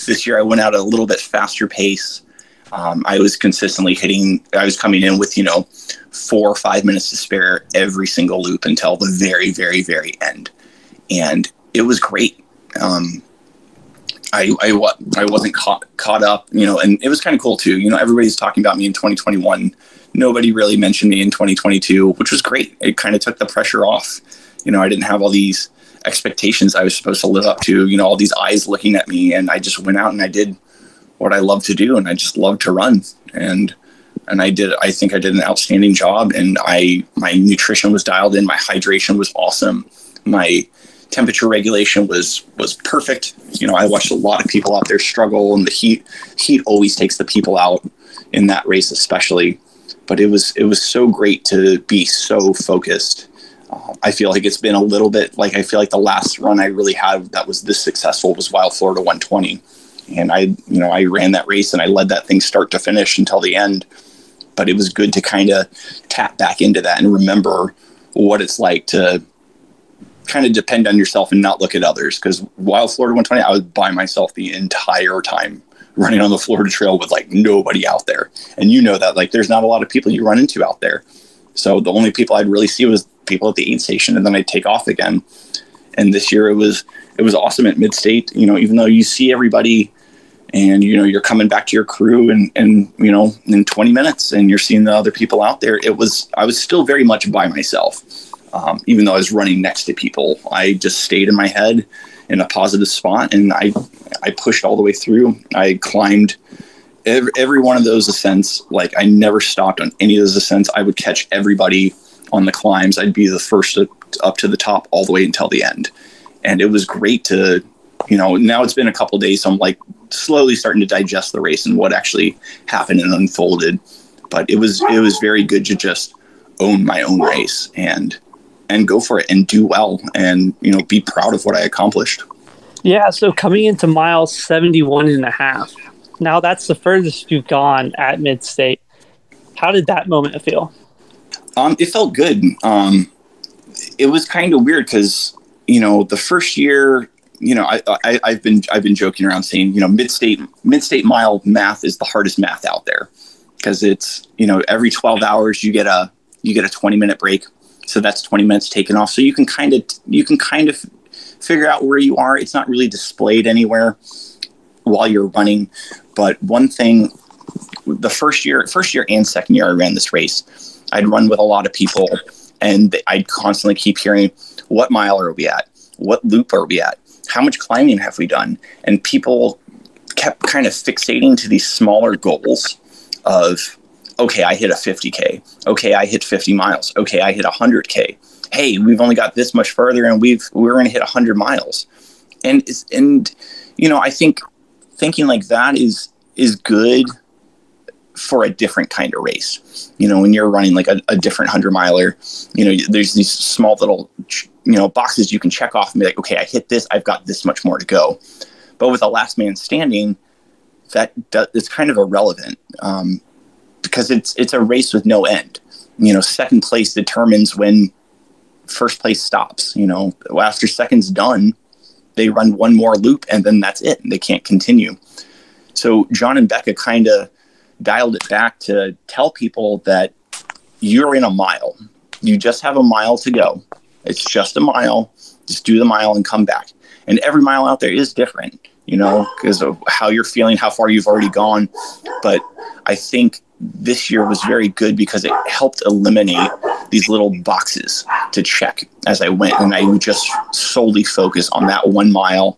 This year I went out at a little bit faster pace. Um, I was consistently hitting. I was coming in with you know four or five minutes to spare every single loop until the very, very, very end, and it was great. Um, I, I, I wasn't caught caught up, you know, and it was kind of cool too. You know, everybody's talking about me in 2021. Nobody really mentioned me in 2022, which was great. It kind of took the pressure off. You know, I didn't have all these expectations I was supposed to live up to. You know, all these eyes looking at me, and I just went out and I did what I love to do, and I just love to run. And and I did. I think I did an outstanding job, and I my nutrition was dialed in. My hydration was awesome. My temperature regulation was was perfect. You know, I watched a lot of people out there struggle, and the heat heat always takes the people out in that race, especially. But it was it was so great to be so focused. Uh, I feel like it's been a little bit like I feel like the last run I really had that was this successful was Wild Florida 120, and I you know I ran that race and I led that thing start to finish until the end. But it was good to kind of tap back into that and remember what it's like to kind of depend on yourself and not look at others. Because Wild Florida 120, I was by myself the entire time running on the Florida Trail with like nobody out there. And you know that like there's not a lot of people you run into out there. So the only people I'd really see was people at the aid station, and then I'd take off again. And this year it was it was awesome at Mid State. You know, even though you see everybody, and you know you're coming back to your crew, and and you know in 20 minutes, and you're seeing the other people out there. It was I was still very much by myself um, even though I was running next to people. I just stayed in my head in a positive spot, and I I pushed all the way through. I climbed every, every one of those ascents. Like I never stopped on any of those ascents. I would catch everybody on the climbs. I'd be the first up to the top all the way until the end, and it was great to you know now it's been a couple days so i'm like slowly starting to digest the race and what actually happened and unfolded but it was it was very good to just own my own race and and go for it and do well and you know be proud of what I accomplished. Yeah, so coming into mile 71 and a half. Now that's the furthest you've gone at mid state. How did that moment feel? Um, it felt good. Um, it was kind of weird because you know the first year, you know, I, I I've been I've been joking around saying you know mid state mid state mile math is the hardest math out there because it's you know every 12 hours you get a you get a 20 minute break so that's 20 minutes taken off. So you can kind of you can kind of figure out where you are. It's not really displayed anywhere while you're running. But one thing the first year first year and second year i ran this race i'd run with a lot of people and i'd constantly keep hearing what mile are we at? What loop are we at? How much climbing have we done? And people kept kind of fixating to these smaller goals of okay, I hit a 50K. Okay, I hit 50 miles. Okay, I hit 100K. Hey, we've only got this much further and we've, we're going to hit 100 miles. And, and, you know, I think thinking like that is, is good for a different kind of race. You know, when you're running like a, a different 100 miler, you know, there's these small little, you know, boxes you can check off and be like, okay, I hit this, I've got this much more to go. But with a last man standing, that, that is kind of irrelevant. Um, because it's it's a race with no end. You know, second place determines when first place stops. You know, after second's done, they run one more loop and then that's it. They can't continue. So John and Becca kind of dialed it back to tell people that you're in a mile. You just have a mile to go. It's just a mile. Just do the mile and come back. And every mile out there is different, you know, because of how you're feeling, how far you've already gone. But I think this year was very good because it helped eliminate these little boxes to check as I went. And I would just solely focus on that one mile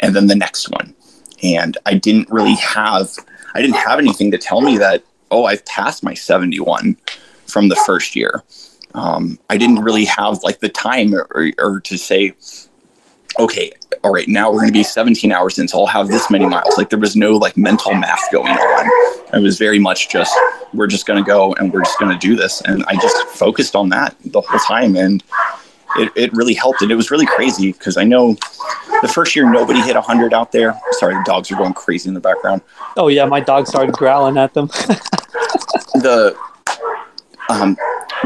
and then the next one. And I didn't really have, I didn't have anything to tell me that, oh, I've passed my 71 from the first year. Um, I didn't really have like the time or, or to say, okay, all right, now we're going to be 17 hours in, so I'll have this many miles. Like there was no like mental math going on. It was very much just, we're just going to go and we're just going to do this. And I just focused on that the whole time. And it, it really helped. And it was really crazy because I know the first year nobody hit 100 out there. Sorry, the dogs are going crazy in the background. Oh, yeah, my dog started growling at them. *laughs* the, um,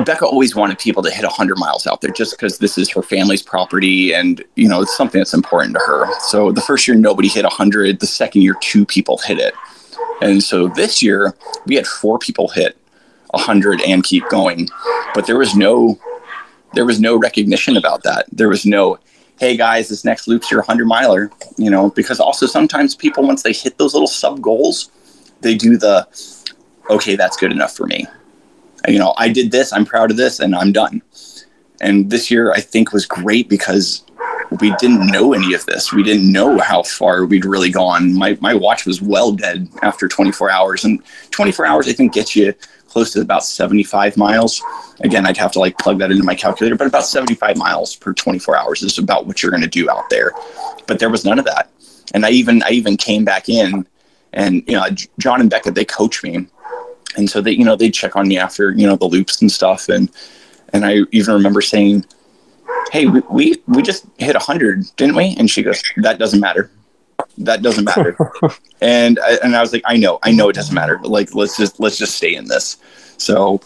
Becca always wanted people to hit 100 miles out there just because this is her family's property and, you know, it's something that's important to her. So the first year, nobody hit 100. The second year, two people hit it. And so this year we had four people hit 100 and keep going, but there was no there was no recognition about that. There was no hey guys, this next loop's your 100 miler, you know, because also sometimes people once they hit those little sub goals, they do the okay, that's good enough for me. You know, I did this, I'm proud of this and I'm done. And this year I think was great because we didn't know any of this. We didn't know how far we'd really gone. My my watch was well dead after 24 hours, and 24 hours I think gets you close to about 75 miles. Again, I'd have to like plug that into my calculator, but about 75 miles per 24 hours is about what you're going to do out there. But there was none of that, and I even I even came back in, and you know John and Becca they coach me, and so they you know they check on me after you know the loops and stuff, and and I even remember saying hey, we, we, we just hit 100, didn't we? And she goes, that doesn't matter. That doesn't matter. *laughs* and, I, and I was like, I know, I know it doesn't matter. But like, let's just, let's just stay in this. So,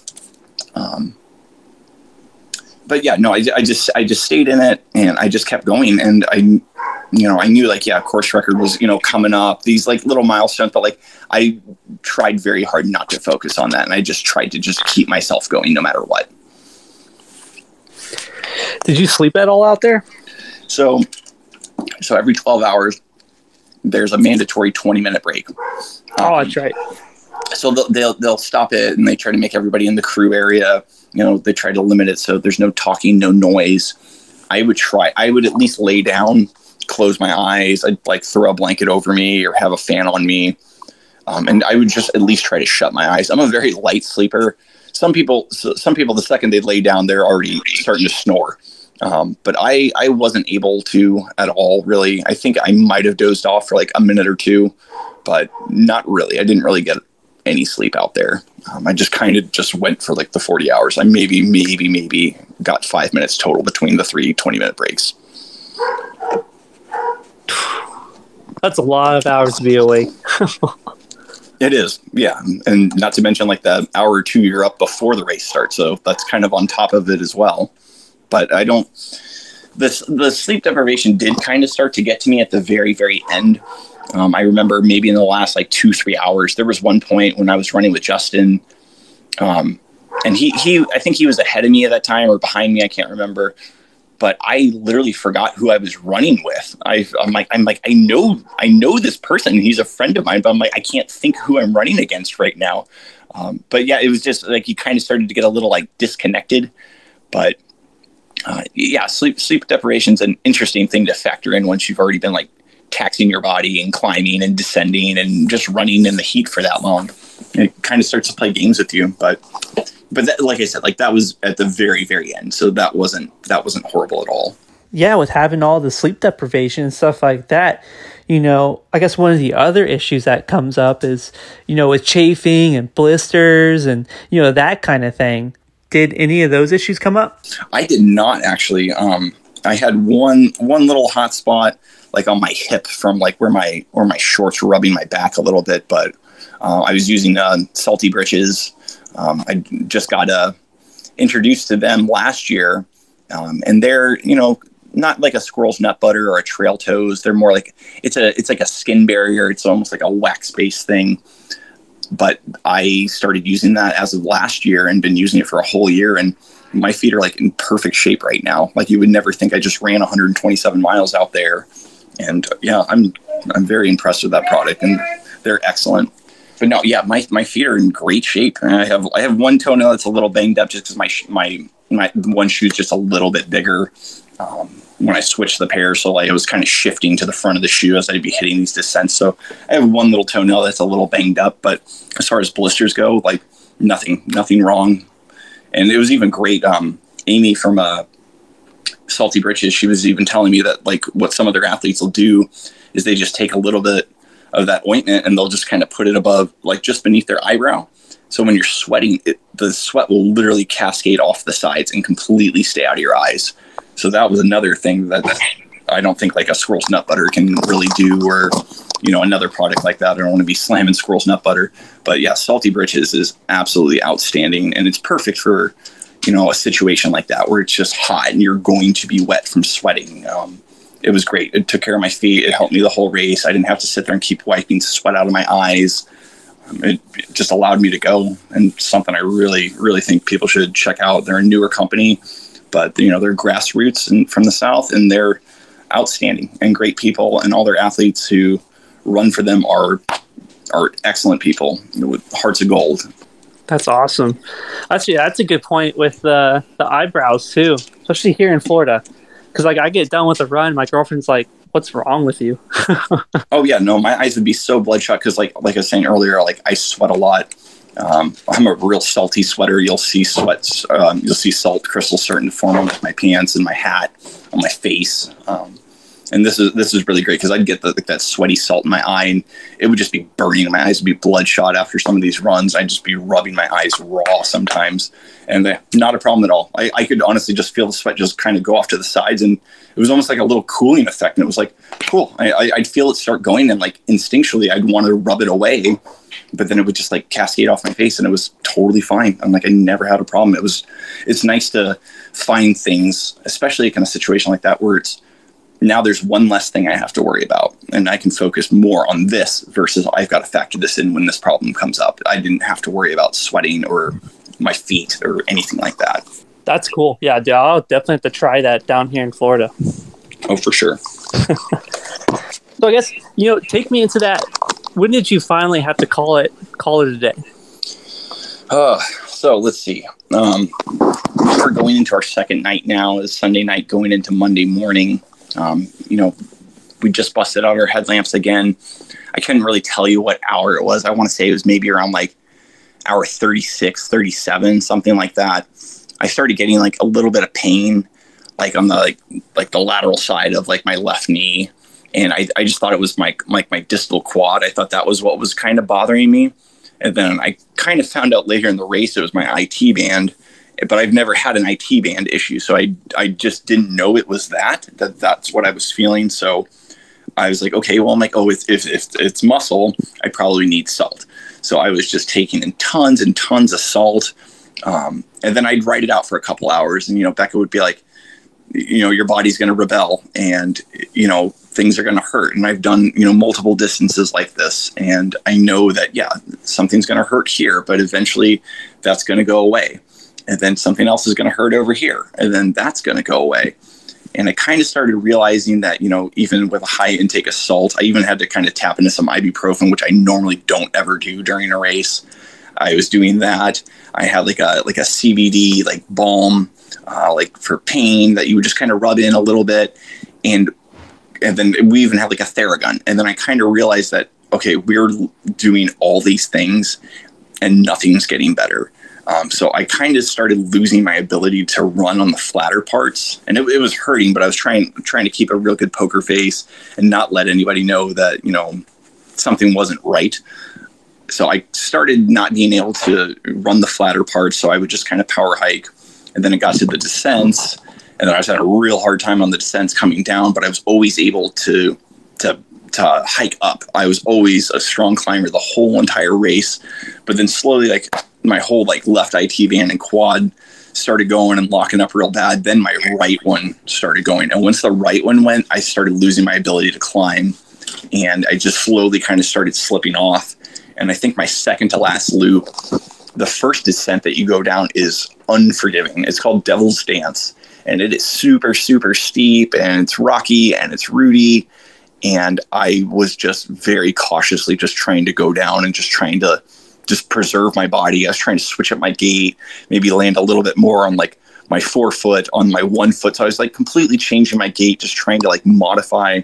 um, but yeah, no, I, I just, I just stayed in it and I just kept going. And I, you know, I knew like, yeah, course record was, you know, coming up these like little milestones, but like I tried very hard not to focus on that. And I just tried to just keep myself going no matter what. Did you sleep at all out there? So, so every 12 hours, there's a mandatory 20 minute break. Oh, um, that's right. So they'll, they'll, they'll stop it and they try to make everybody in the crew area, you know, they try to limit it so there's no talking, no noise. I would try, I would at least lay down, close my eyes. I'd like throw a blanket over me or have a fan on me. Um, and I would just at least try to shut my eyes. I'm a very light sleeper some people some people the second they lay down they're already starting to snore um, but I, I wasn't able to at all really i think i might have dozed off for like a minute or two but not really i didn't really get any sleep out there um, i just kind of just went for like the 40 hours i maybe maybe maybe got five minutes total between the three 20 minute breaks *sighs* that's a lot of hours to be awake *laughs* It is, yeah, and not to mention like the hour or two you're up before the race starts, so that's kind of on top of it as well. But I don't. This the sleep deprivation did kind of start to get to me at the very very end. Um, I remember maybe in the last like two three hours, there was one point when I was running with Justin, um, and he he I think he was ahead of me at that time or behind me, I can't remember but I literally forgot who I was running with. I, am like, I'm like, I know, I know this person. He's a friend of mine, but I'm like, I can't think who I'm running against right now. Um, but yeah, it was just like you kind of started to get a little like disconnected. But uh, yeah, sleep sleep deprivation is an interesting thing to factor in once you've already been like taxing your body and climbing and descending and just running in the heat for that long. It kind of starts to play games with you, but but that, like I said, like that was at the very, very end. So that wasn't that wasn't horrible at all. Yeah, with having all the sleep deprivation and stuff like that, you know, I guess one of the other issues that comes up is, you know, with chafing and blisters and you know that kind of thing. Did any of those issues come up? I did not actually. Um, I had one one little hot spot like on my hip from like where my where my shorts were rubbing my back a little bit, but uh, I was using uh, salty britches um, I just got uh, introduced to them last year, um, and they're you know not like a squirrel's nut butter or a trail toes. They're more like it's a it's like a skin barrier. It's almost like a wax based thing. But I started using that as of last year and been using it for a whole year, and my feet are like in perfect shape right now. Like you would never think I just ran 127 miles out there, and yeah, I'm I'm very impressed with that product, and they're excellent but no, yeah, my, my feet are in great shape. I have I have one toenail that's a little banged up just because my my my one shoe's just a little bit bigger. Um, when I switched the pair, so like it was kind of shifting to the front of the shoe as I'd be hitting these descents. So I have one little toenail that's a little banged up, but as far as blisters go, like nothing, nothing wrong. And it was even great. Um, Amy from uh, Salty Britches, she was even telling me that like what some other athletes will do is they just take a little bit of that ointment and they'll just kind of put it above, like just beneath their eyebrow. So when you're sweating, it, the sweat will literally cascade off the sides and completely stay out of your eyes. So that was another thing that I don't think like a squirrel's nut butter can really do, or you know another product like that. I don't want to be slamming squirrel's nut butter, but yeah, salty britches is absolutely outstanding, and it's perfect for you know a situation like that where it's just hot and you're going to be wet from sweating. Um, it was great. It took care of my feet. It helped me the whole race. I didn't have to sit there and keep wiping sweat out of my eyes. Um, it just allowed me to go and something I really, really think people should check out. They're a newer company, but you know, they're grassroots and from the South and they're outstanding and great people and all their athletes who run for them are, are excellent people with hearts of gold. That's awesome. Actually, that's a good point with the the eyebrows too, especially here in Florida. Because like I get done with a run, my girlfriend's like, "What's wrong with you?" *laughs* oh yeah, no, my eyes would be so bloodshot because like like I was saying earlier, like I sweat a lot. Um, I'm a real salty sweater. You'll see sweats. Um, you'll see salt crystals starting to form on my pants and my hat, on my face. Um, and this is this is really great because I'd get the, like that sweaty salt in my eye, and it would just be burning. My eyes would be bloodshot after some of these runs. I'd just be rubbing my eyes raw sometimes, and they, not a problem at all. I, I could honestly just feel the sweat just kind of go off to the sides, and it was almost like a little cooling effect. And it was like cool. I, I'd feel it start going, and like instinctually, I'd want to rub it away, but then it would just like cascade off my face, and it was totally fine. I'm like I never had a problem. It was it's nice to find things, especially in a situation like that where it's now there's one less thing I have to worry about, and I can focus more on this versus I've got to factor this in when this problem comes up. I didn't have to worry about sweating or my feet or anything like that. That's cool. Yeah, I'll definitely have to try that down here in Florida. Oh, for sure. *laughs* so I guess you know, take me into that. When did you finally have to call it call it a day? Uh, so let's see. Um, we're going into our second night now. Is Sunday night going into Monday morning. Um, you know, we just busted out our headlamps again. I couldn't really tell you what hour it was. I want to say it was maybe around like hour 36, 37, something like that. I started getting like a little bit of pain, like on the like like the lateral side of like my left knee, and I, I just thought it was my like my distal quad. I thought that was what was kind of bothering me, and then I kind of found out later in the race it was my IT band, but I've never had an IT band issue, so I I just didn't know it was that that that's what I was feeling. So I was like, okay, well, I'm like, oh, if if, if it's muscle, I probably need salt. So I was just taking in tons and tons of salt, um, and then I'd write it out for a couple hours, and you know, Becca would be like, you know, your body's going to rebel, and you know, things are going to hurt. And I've done you know multiple distances like this, and I know that yeah, something's going to hurt here, but eventually that's going to go away and then something else is going to hurt over here and then that's going to go away. And i kind of started realizing that you know even with a high intake of salt i even had to kind of tap into some ibuprofen which i normally don't ever do during a race. I was doing that. I had like a like a cbd like balm uh, like for pain that you would just kind of rub in a little bit. And and then we even had like a theragun. And then i kind of realized that okay we're doing all these things and nothing's getting better um, so I kind of started losing my ability to run on the flatter parts, and it, it, was hurting. But I was trying trying to keep a real good poker face and not let anybody know that you know something wasn't right. So I started not being able to run the flatter parts. So I would just kind of power hike, and then it got to the descents, and then I was having a real hard time on the descents coming down. But I was always able to to to hike up. I was always a strong climber the whole entire race, but then slowly, like my whole like left IT band and quad started going and locking up real bad. Then my right one started going, and once the right one went, I started losing my ability to climb, and I just slowly kind of started slipping off. And I think my second to last loop, the first descent that you go down is unforgiving. It's called Devil's Dance, and it is super super steep and it's rocky and it's rooty. And I was just very cautiously just trying to go down and just trying to just preserve my body. I was trying to switch up my gait, maybe land a little bit more on like my forefoot, on my one foot. So I was like completely changing my gait, just trying to like modify.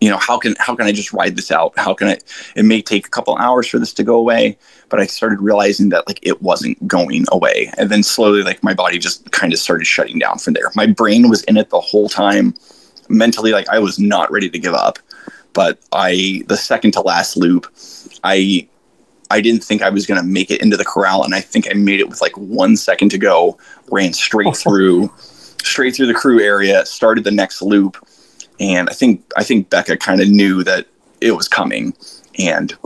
You know, how can how can I just ride this out? How can I? It may take a couple hours for this to go away, but I started realizing that like it wasn't going away, and then slowly like my body just kind of started shutting down from there. My brain was in it the whole time. Mentally, like I was not ready to give up, but I the second to last loop, I I didn't think I was going to make it into the corral, and I think I made it with like one second to go. Ran straight oh. through, straight through the crew area. Started the next loop, and I think I think Becca kind of knew that it was coming, and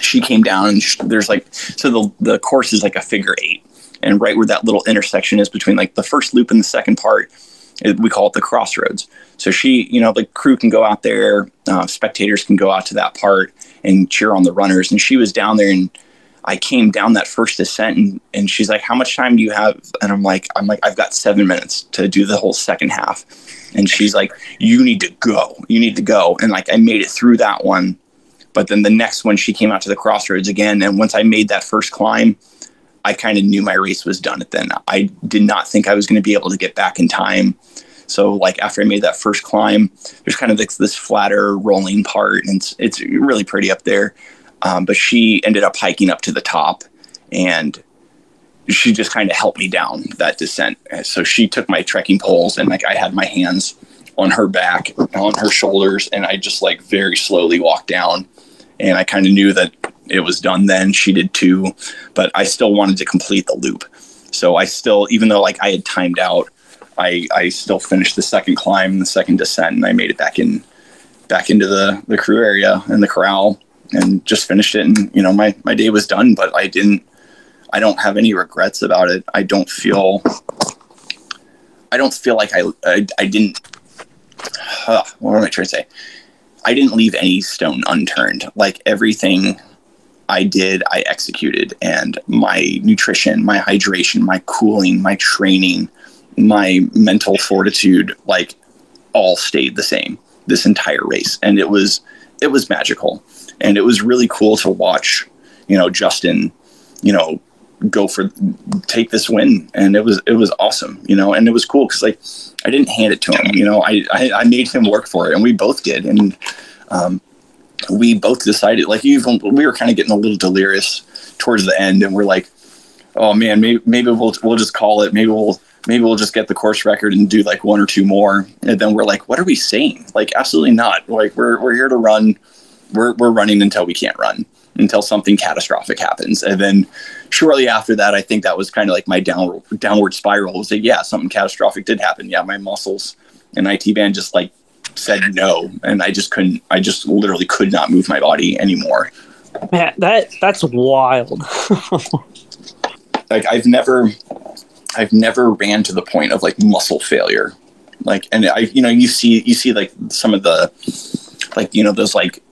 she came down. And she, there's like so the the course is like a figure eight, and right where that little intersection is between like the first loop and the second part, it, we call it the crossroads. So she, you know, the crew can go out there, uh, spectators can go out to that part, and cheer on the runners. And she was down there and I came down that first descent and, and she's like, How much time do you have? And I'm like, I'm like, I've got seven minutes to do the whole second half. And she's like, You need to go. You need to go. And like I made it through that one. But then the next one she came out to the crossroads again. And once I made that first climb, I kind of knew my race was done at then. I did not think I was going to be able to get back in time. So like after I made that first climb, there's kind of this, this flatter rolling part and it's, it's really pretty up there. Um, but she ended up hiking up to the top and she just kind of helped me down that descent. So she took my trekking poles and like I had my hands on her back, on her shoulders, and I just like very slowly walked down. And I kind of knew that it was done then. She did too, but I still wanted to complete the loop. So I still, even though like I had timed out, I, I still finished the second climb, the second descent, and I made it back in, back into the, the crew area and the corral and just finished it. And, you know, my, my day was done, but I didn't, I don't have any regrets about it. I don't feel, I don't feel like I, I, I didn't, uh, what am I trying to say? I didn't leave any stone unturned. Like everything I did, I executed. And my nutrition, my hydration, my cooling, my training, my mental fortitude, like all stayed the same this entire race. And it was, it was magical. And it was really cool to watch, you know, Justin, you know, go for take this win and it was it was awesome you know and it was cool because like i didn't hand it to him you know I, I, I made him work for it and we both did and um, we both decided like even we were kind of getting a little delirious towards the end and we're like oh man maybe, maybe we'll we'll just call it maybe we'll maybe we'll just get the course record and do like one or two more and then we're like what are we saying like absolutely not like we're, we're here to run we're, we're running until we can't run until something catastrophic happens. And then shortly after that, I think that was kind of like my downward downward spiral. Was like, yeah, something catastrophic did happen. Yeah, my muscles and IT band just like said no, and I just couldn't. I just literally could not move my body anymore. Man, that that's wild. *laughs* like I've never, I've never ran to the point of like muscle failure. Like, and I, you know, you see, you see like some of the, like you know, those like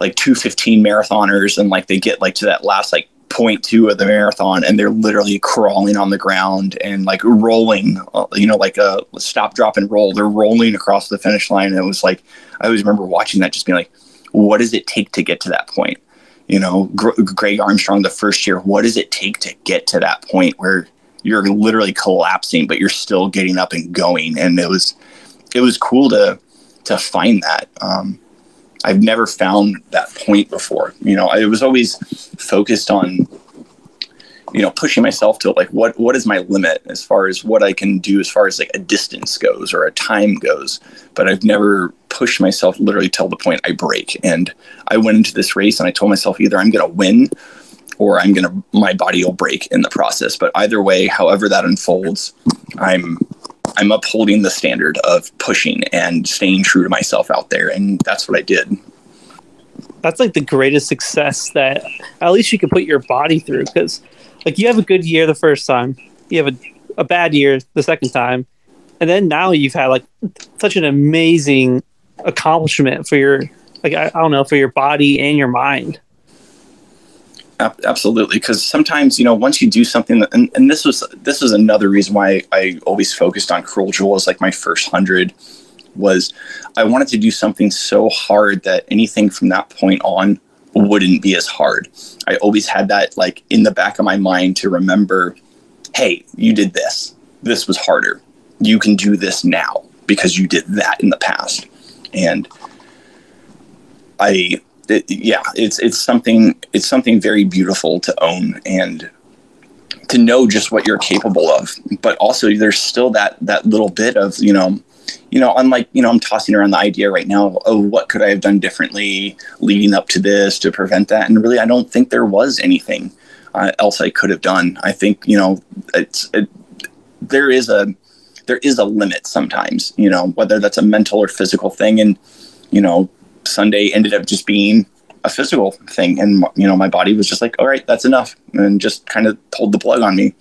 like 215 marathoners and like they get like to that last like point two of the marathon and they're literally crawling on the ground and like rolling uh, you know like a stop drop and roll they're rolling across the finish line and it was like i always remember watching that just being like what does it take to get to that point you know Gr- greg armstrong the first year what does it take to get to that point where you're literally collapsing but you're still getting up and going and it was it was cool to to find that um, I've never found that point before. You know, I was always focused on, you know, pushing myself to like what what is my limit as far as what I can do as far as like a distance goes or a time goes. But I've never pushed myself literally till the point I break. And I went into this race and I told myself either I'm going to win or I'm to my body will break in the process. But either way, however that unfolds, I'm I'm upholding the standard of pushing and staying true to myself out there, and that's what I did. That's like the greatest success that at least you can put your body through because, like, you have a good year the first time, you have a, a bad year the second time, and then now you've had like such an amazing accomplishment for your like I, I don't know for your body and your mind absolutely because sometimes you know once you do something that, and, and this was this was another reason why i always focused on cruel jewel as like my first hundred was i wanted to do something so hard that anything from that point on wouldn't be as hard. I always had that like in the back of my mind to remember hey you did this. This was harder. You can do this now because you did that in the past. And i it, yeah, it's it's something it's something very beautiful to own and to know just what you're capable of. But also, there's still that that little bit of you know, you know, unlike you know, I'm tossing around the idea right now. Of, oh, what could I have done differently leading up to this to prevent that? And really, I don't think there was anything uh, else I could have done. I think you know, it's it, there is a there is a limit sometimes. You know, whether that's a mental or physical thing, and you know Sunday ended up just being a physical thing, and you know my body was just like, all right, that's enough, and just kind of pulled the plug on me.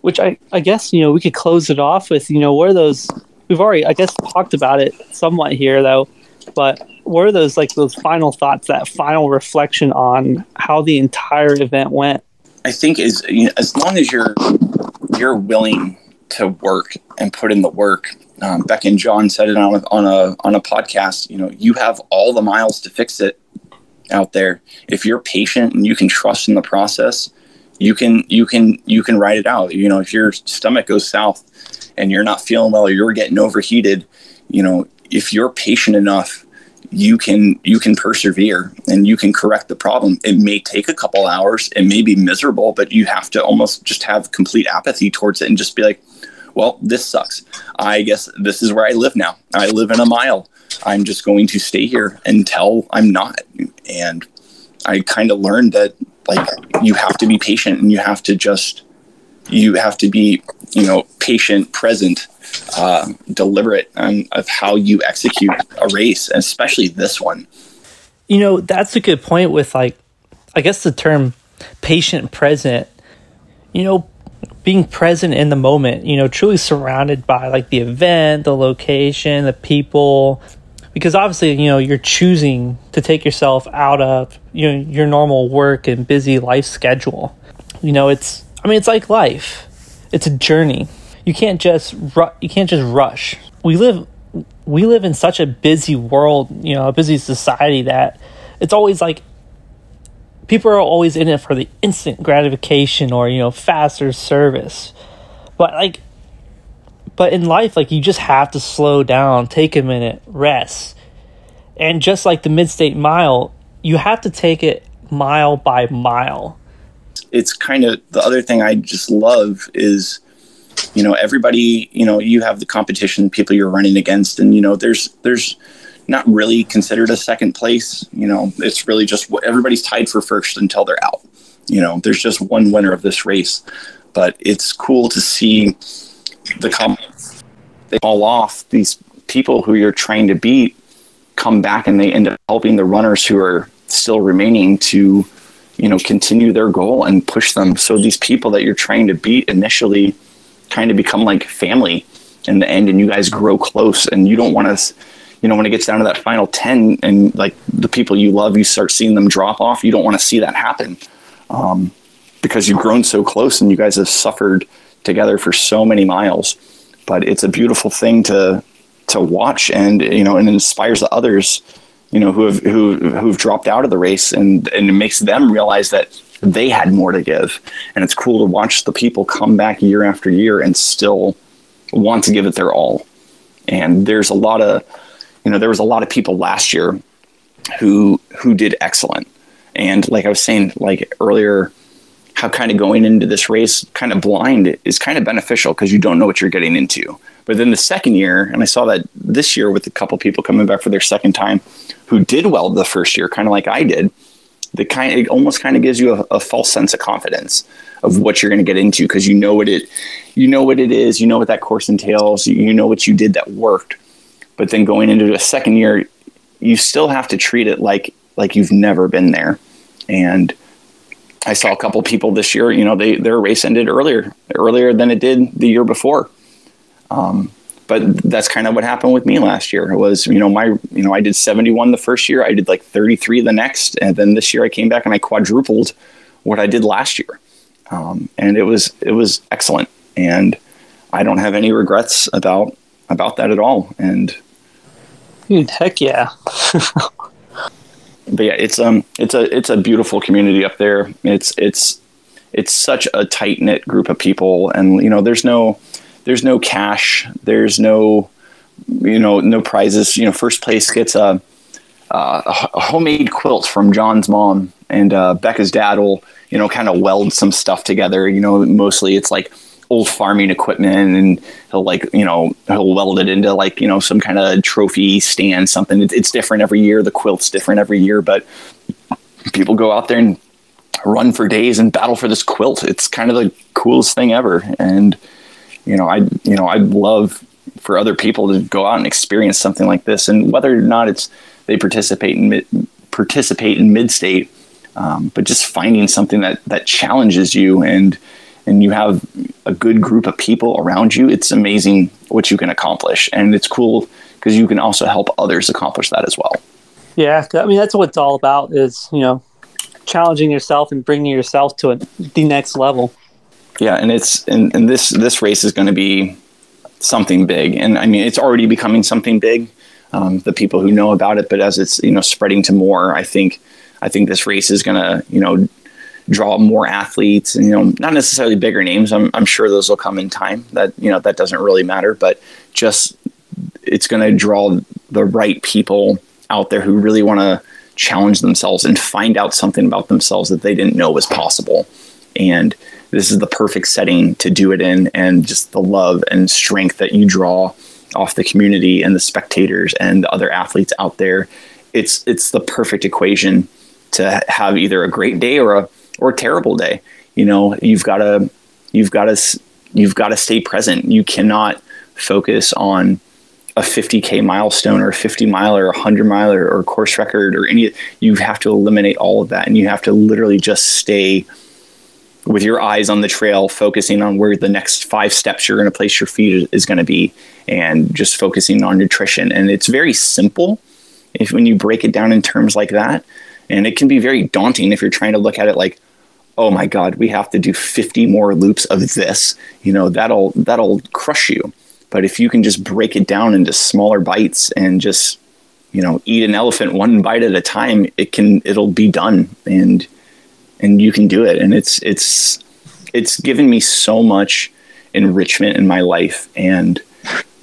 Which I I guess you know we could close it off with you know where those we've already I guess talked about it somewhat here though but what are those like those final thoughts, that final reflection on how the entire event went? I think is you know, as long as you're you're willing to work and put in the work. Um, Beck and John said it on a, on a on a podcast. You know, you have all the miles to fix it out there. If you're patient and you can trust in the process, you can you can you can ride it out. You know, if your stomach goes south and you're not feeling well or you're getting overheated, you know, if you're patient enough, you can you can persevere and you can correct the problem. It may take a couple hours, it may be miserable, but you have to almost just have complete apathy towards it and just be like, well, this sucks. I guess this is where I live now. I live in a mile. I'm just going to stay here until I'm not. And I kind of learned that like you have to be patient and you have to just you have to be you know patient present uh, deliberate on, of how you execute a race especially this one you know that's a good point with like i guess the term patient present you know being present in the moment you know truly surrounded by like the event the location the people. Because obviously you know you're choosing to take yourself out of you know your normal work and busy life schedule. You know it's i mean it's like life. It's a journey. You can't just ru- you can't just rush. We live we live in such a busy world you know a busy society that it's always like people are always in it for the instant gratification or you know faster service but like but in life, like you just have to slow down, take a minute, rest. And just like the mid state mile, you have to take it mile by mile. It's kind of the other thing I just love is, you know, everybody, you know, you have the competition, people you're running against, and you know, there's there's not really considered a second place. You know, it's really just everybody's tied for first until they're out. You know, there's just one winner of this race, but it's cool to see the comp they fall off these people who you're trying to beat come back and they end up helping the runners who are still remaining to you know continue their goal and push them so these people that you're trying to beat initially kind of become like family in the end and you guys grow close and you don't want to you know when it gets down to that final 10 and like the people you love you start seeing them drop off you don't want to see that happen um, because you've grown so close and you guys have suffered together for so many miles. But it's a beautiful thing to to watch, and you know, and it inspires the others, you know, who have who who've dropped out of the race, and and it makes them realize that they had more to give. And it's cool to watch the people come back year after year and still want to give it their all. And there's a lot of, you know, there was a lot of people last year who who did excellent. And like I was saying, like earlier, how kind of going into this race kind of blind is kind of beneficial because you don't know what you're getting into. But then the second year, and I saw that this year with a couple people coming back for their second time who did well the first year, kind of like I did. The kind it almost kind of gives you a, a false sense of confidence of what you're going to get into because you know what it you know what it is, you know what that course entails, you know what you did that worked. But then going into a second year, you still have to treat it like like you've never been there. And I saw a couple people this year. You know, they their race ended earlier earlier than it did the year before. Um, but that's kind of what happened with me last year. It was you know my you know I did 71 the first year. I did like 33 the next, and then this year I came back and I quadrupled what I did last year. Um, and it was it was excellent, and I don't have any regrets about about that at all. And *laughs* heck yeah. but yeah, it's um, it's a it's a beautiful community up there. It's it's it's such a tight knit group of people, and you know, there's no there's no cash, there's no you know no prizes. You know, first place gets a, a, a homemade quilt from John's mom, and uh, Becca's dad will you know kind of weld some stuff together. You know, mostly it's like old farming equipment and he'll like you know he'll weld it into like you know some kind of trophy stand something. It's, different every year. The quilt's different every year but people go out there and run for days and battle for this quilt. It's kind of the coolest thing ever. And you know i you know i'd love for other people to go out and experience something like this. And whether or not it's they participate in mid, participate in mid state um, but just finding something that that challenges you and and you have a good group of people around you, it's amazing what you can accomplish. And it's cool because you can also help others accomplish that as well. Yeah, I mean that's what it's all about is you know challenging yourself and bringing yourself to a, the next level. Yeah, and it's and, and this this race is going to be something big, and I mean it's already becoming something big. Um, the people who know about it, but as it's you know spreading to more, I think I think this race is going to you know draw more athletes and you know not necessarily bigger names. I'm I'm sure those will come in time. That you know that doesn't really matter, but just it's going to draw the right people out there who really want to challenge themselves and find out something about themselves that they didn't know was possible. And this is the perfect setting to do it in, and just the love and strength that you draw off the community and the spectators and the other athletes out there. It's it's the perfect equation to have either a great day or a or a terrible day. You know, you've got to you've got to you've got to stay present. You cannot focus on a 50k milestone or a 50 mile or a 100 mile or, or course record or any you have to eliminate all of that and you have to literally just stay with your eyes on the trail focusing on where the next five steps you're going to place your feet is going to be and just focusing on nutrition and it's very simple if when you break it down in terms like that and it can be very daunting if you're trying to look at it like oh my god we have to do 50 more loops of this you know that'll that'll crush you but if you can just break it down into smaller bites and just, you know, eat an elephant one bite at a time, it can it'll be done and and you can do it. And it's it's it's given me so much enrichment in my life and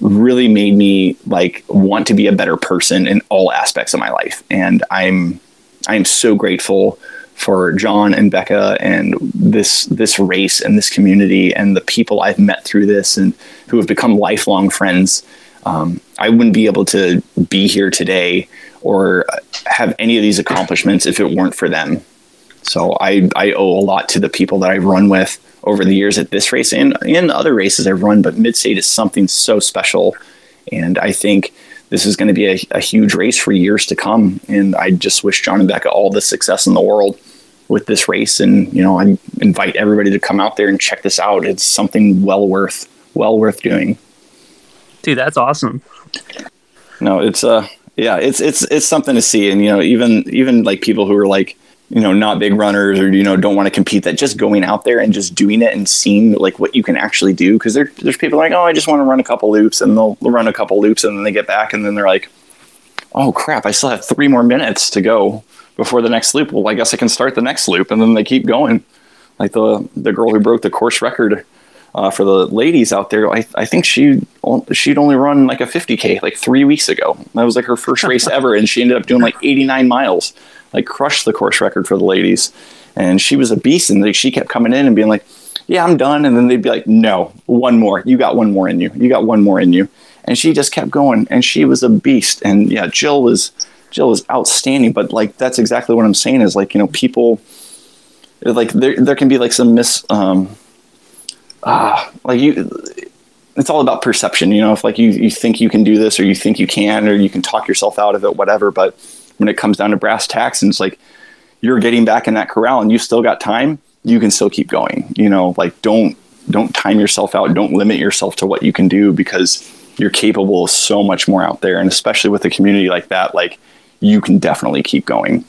really made me like want to be a better person in all aspects of my life. And I'm I'm so grateful for John and Becca and this this race and this community and the people I've met through this and who have become lifelong friends. Um, I wouldn't be able to be here today or have any of these accomplishments if it weren't for them. So I, I owe a lot to the people that I've run with over the years at this race and in other races I've run, but Midstate is something so special. And I think this is going to be a, a, huge race for years to come. And I just wish John and Becca all the success in the world with this race. And, you know, I invite everybody to come out there and check this out. It's something well worth, well worth doing. Dude, that's awesome. No, it's, uh, yeah, it's, it's, it's something to see. And, you know, even, even like people who are like, you know, not big runners or, you know, don't want to compete that just going out there and just doing it and seeing like what you can actually do. Cause there, there's people like, oh, I just want to run a couple loops and they'll, they'll run a couple loops and then they get back and then they're like, oh crap, I still have three more minutes to go before the next loop. Well, I guess I can start the next loop and then they keep going. Like the, the girl who broke the course record uh, for the ladies out there, I, I think she she'd only run like a 50k like three weeks ago. That was like her first race *laughs* ever, and she ended up doing like 89 miles like crushed the course record for the ladies. And she was a beast, and like, she kept coming in and being like, "Yeah, I'm done." And then they'd be like, "No, one more. You got one more in you. You got one more in you." And she just kept going, and she was a beast. And yeah, Jill was Jill is outstanding. But like that's exactly what I'm saying is like you know people like there there can be like some miss um ah like you it's all about perception you know? If like you you think you can do this or you think you can or you can talk yourself out of it whatever but when it comes down to brass tacks and it's like you're getting back in that corral and you still got time you can still keep going you know? Like don't don't time yourself out. Don't limit yourself to what you can do because you're capable of so much more out there. And especially with a community like that like you can definitely keep going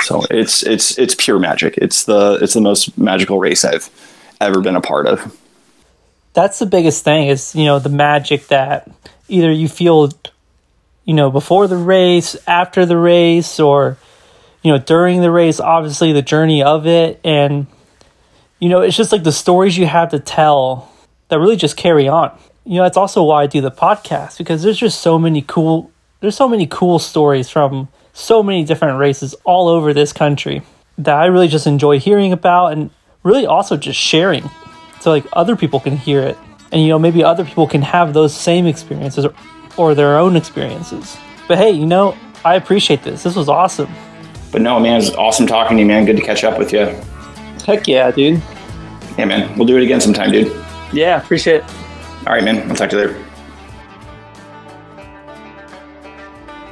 so it's it's it's pure magic it's the it's the most magical race i've ever been a part of that's the biggest thing is you know the magic that either you feel you know, before the race, after the race, or, you know, during the race, obviously the journey of it. And, you know, it's just like the stories you have to tell that really just carry on. You know, that's also why I do the podcast because there's just so many cool, there's so many cool stories from so many different races all over this country that I really just enjoy hearing about and really also just sharing so like other people can hear it and you know maybe other people can have those same experiences or or their own experiences. But hey, you know, I appreciate this. This was awesome. But no, man, it was awesome talking to you, man. Good to catch up with you. Heck yeah, dude. Yeah, man. We'll do it again sometime, dude. Yeah, appreciate it. All right, man. I'll talk to you later.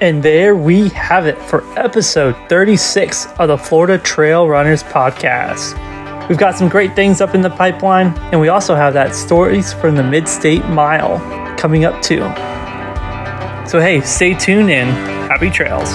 And there we have it for episode 36 of the Florida Trail Runners podcast. We've got some great things up in the pipeline, and we also have that stories from the Mid State Mile coming up too. So, hey, stay tuned in. happy trails.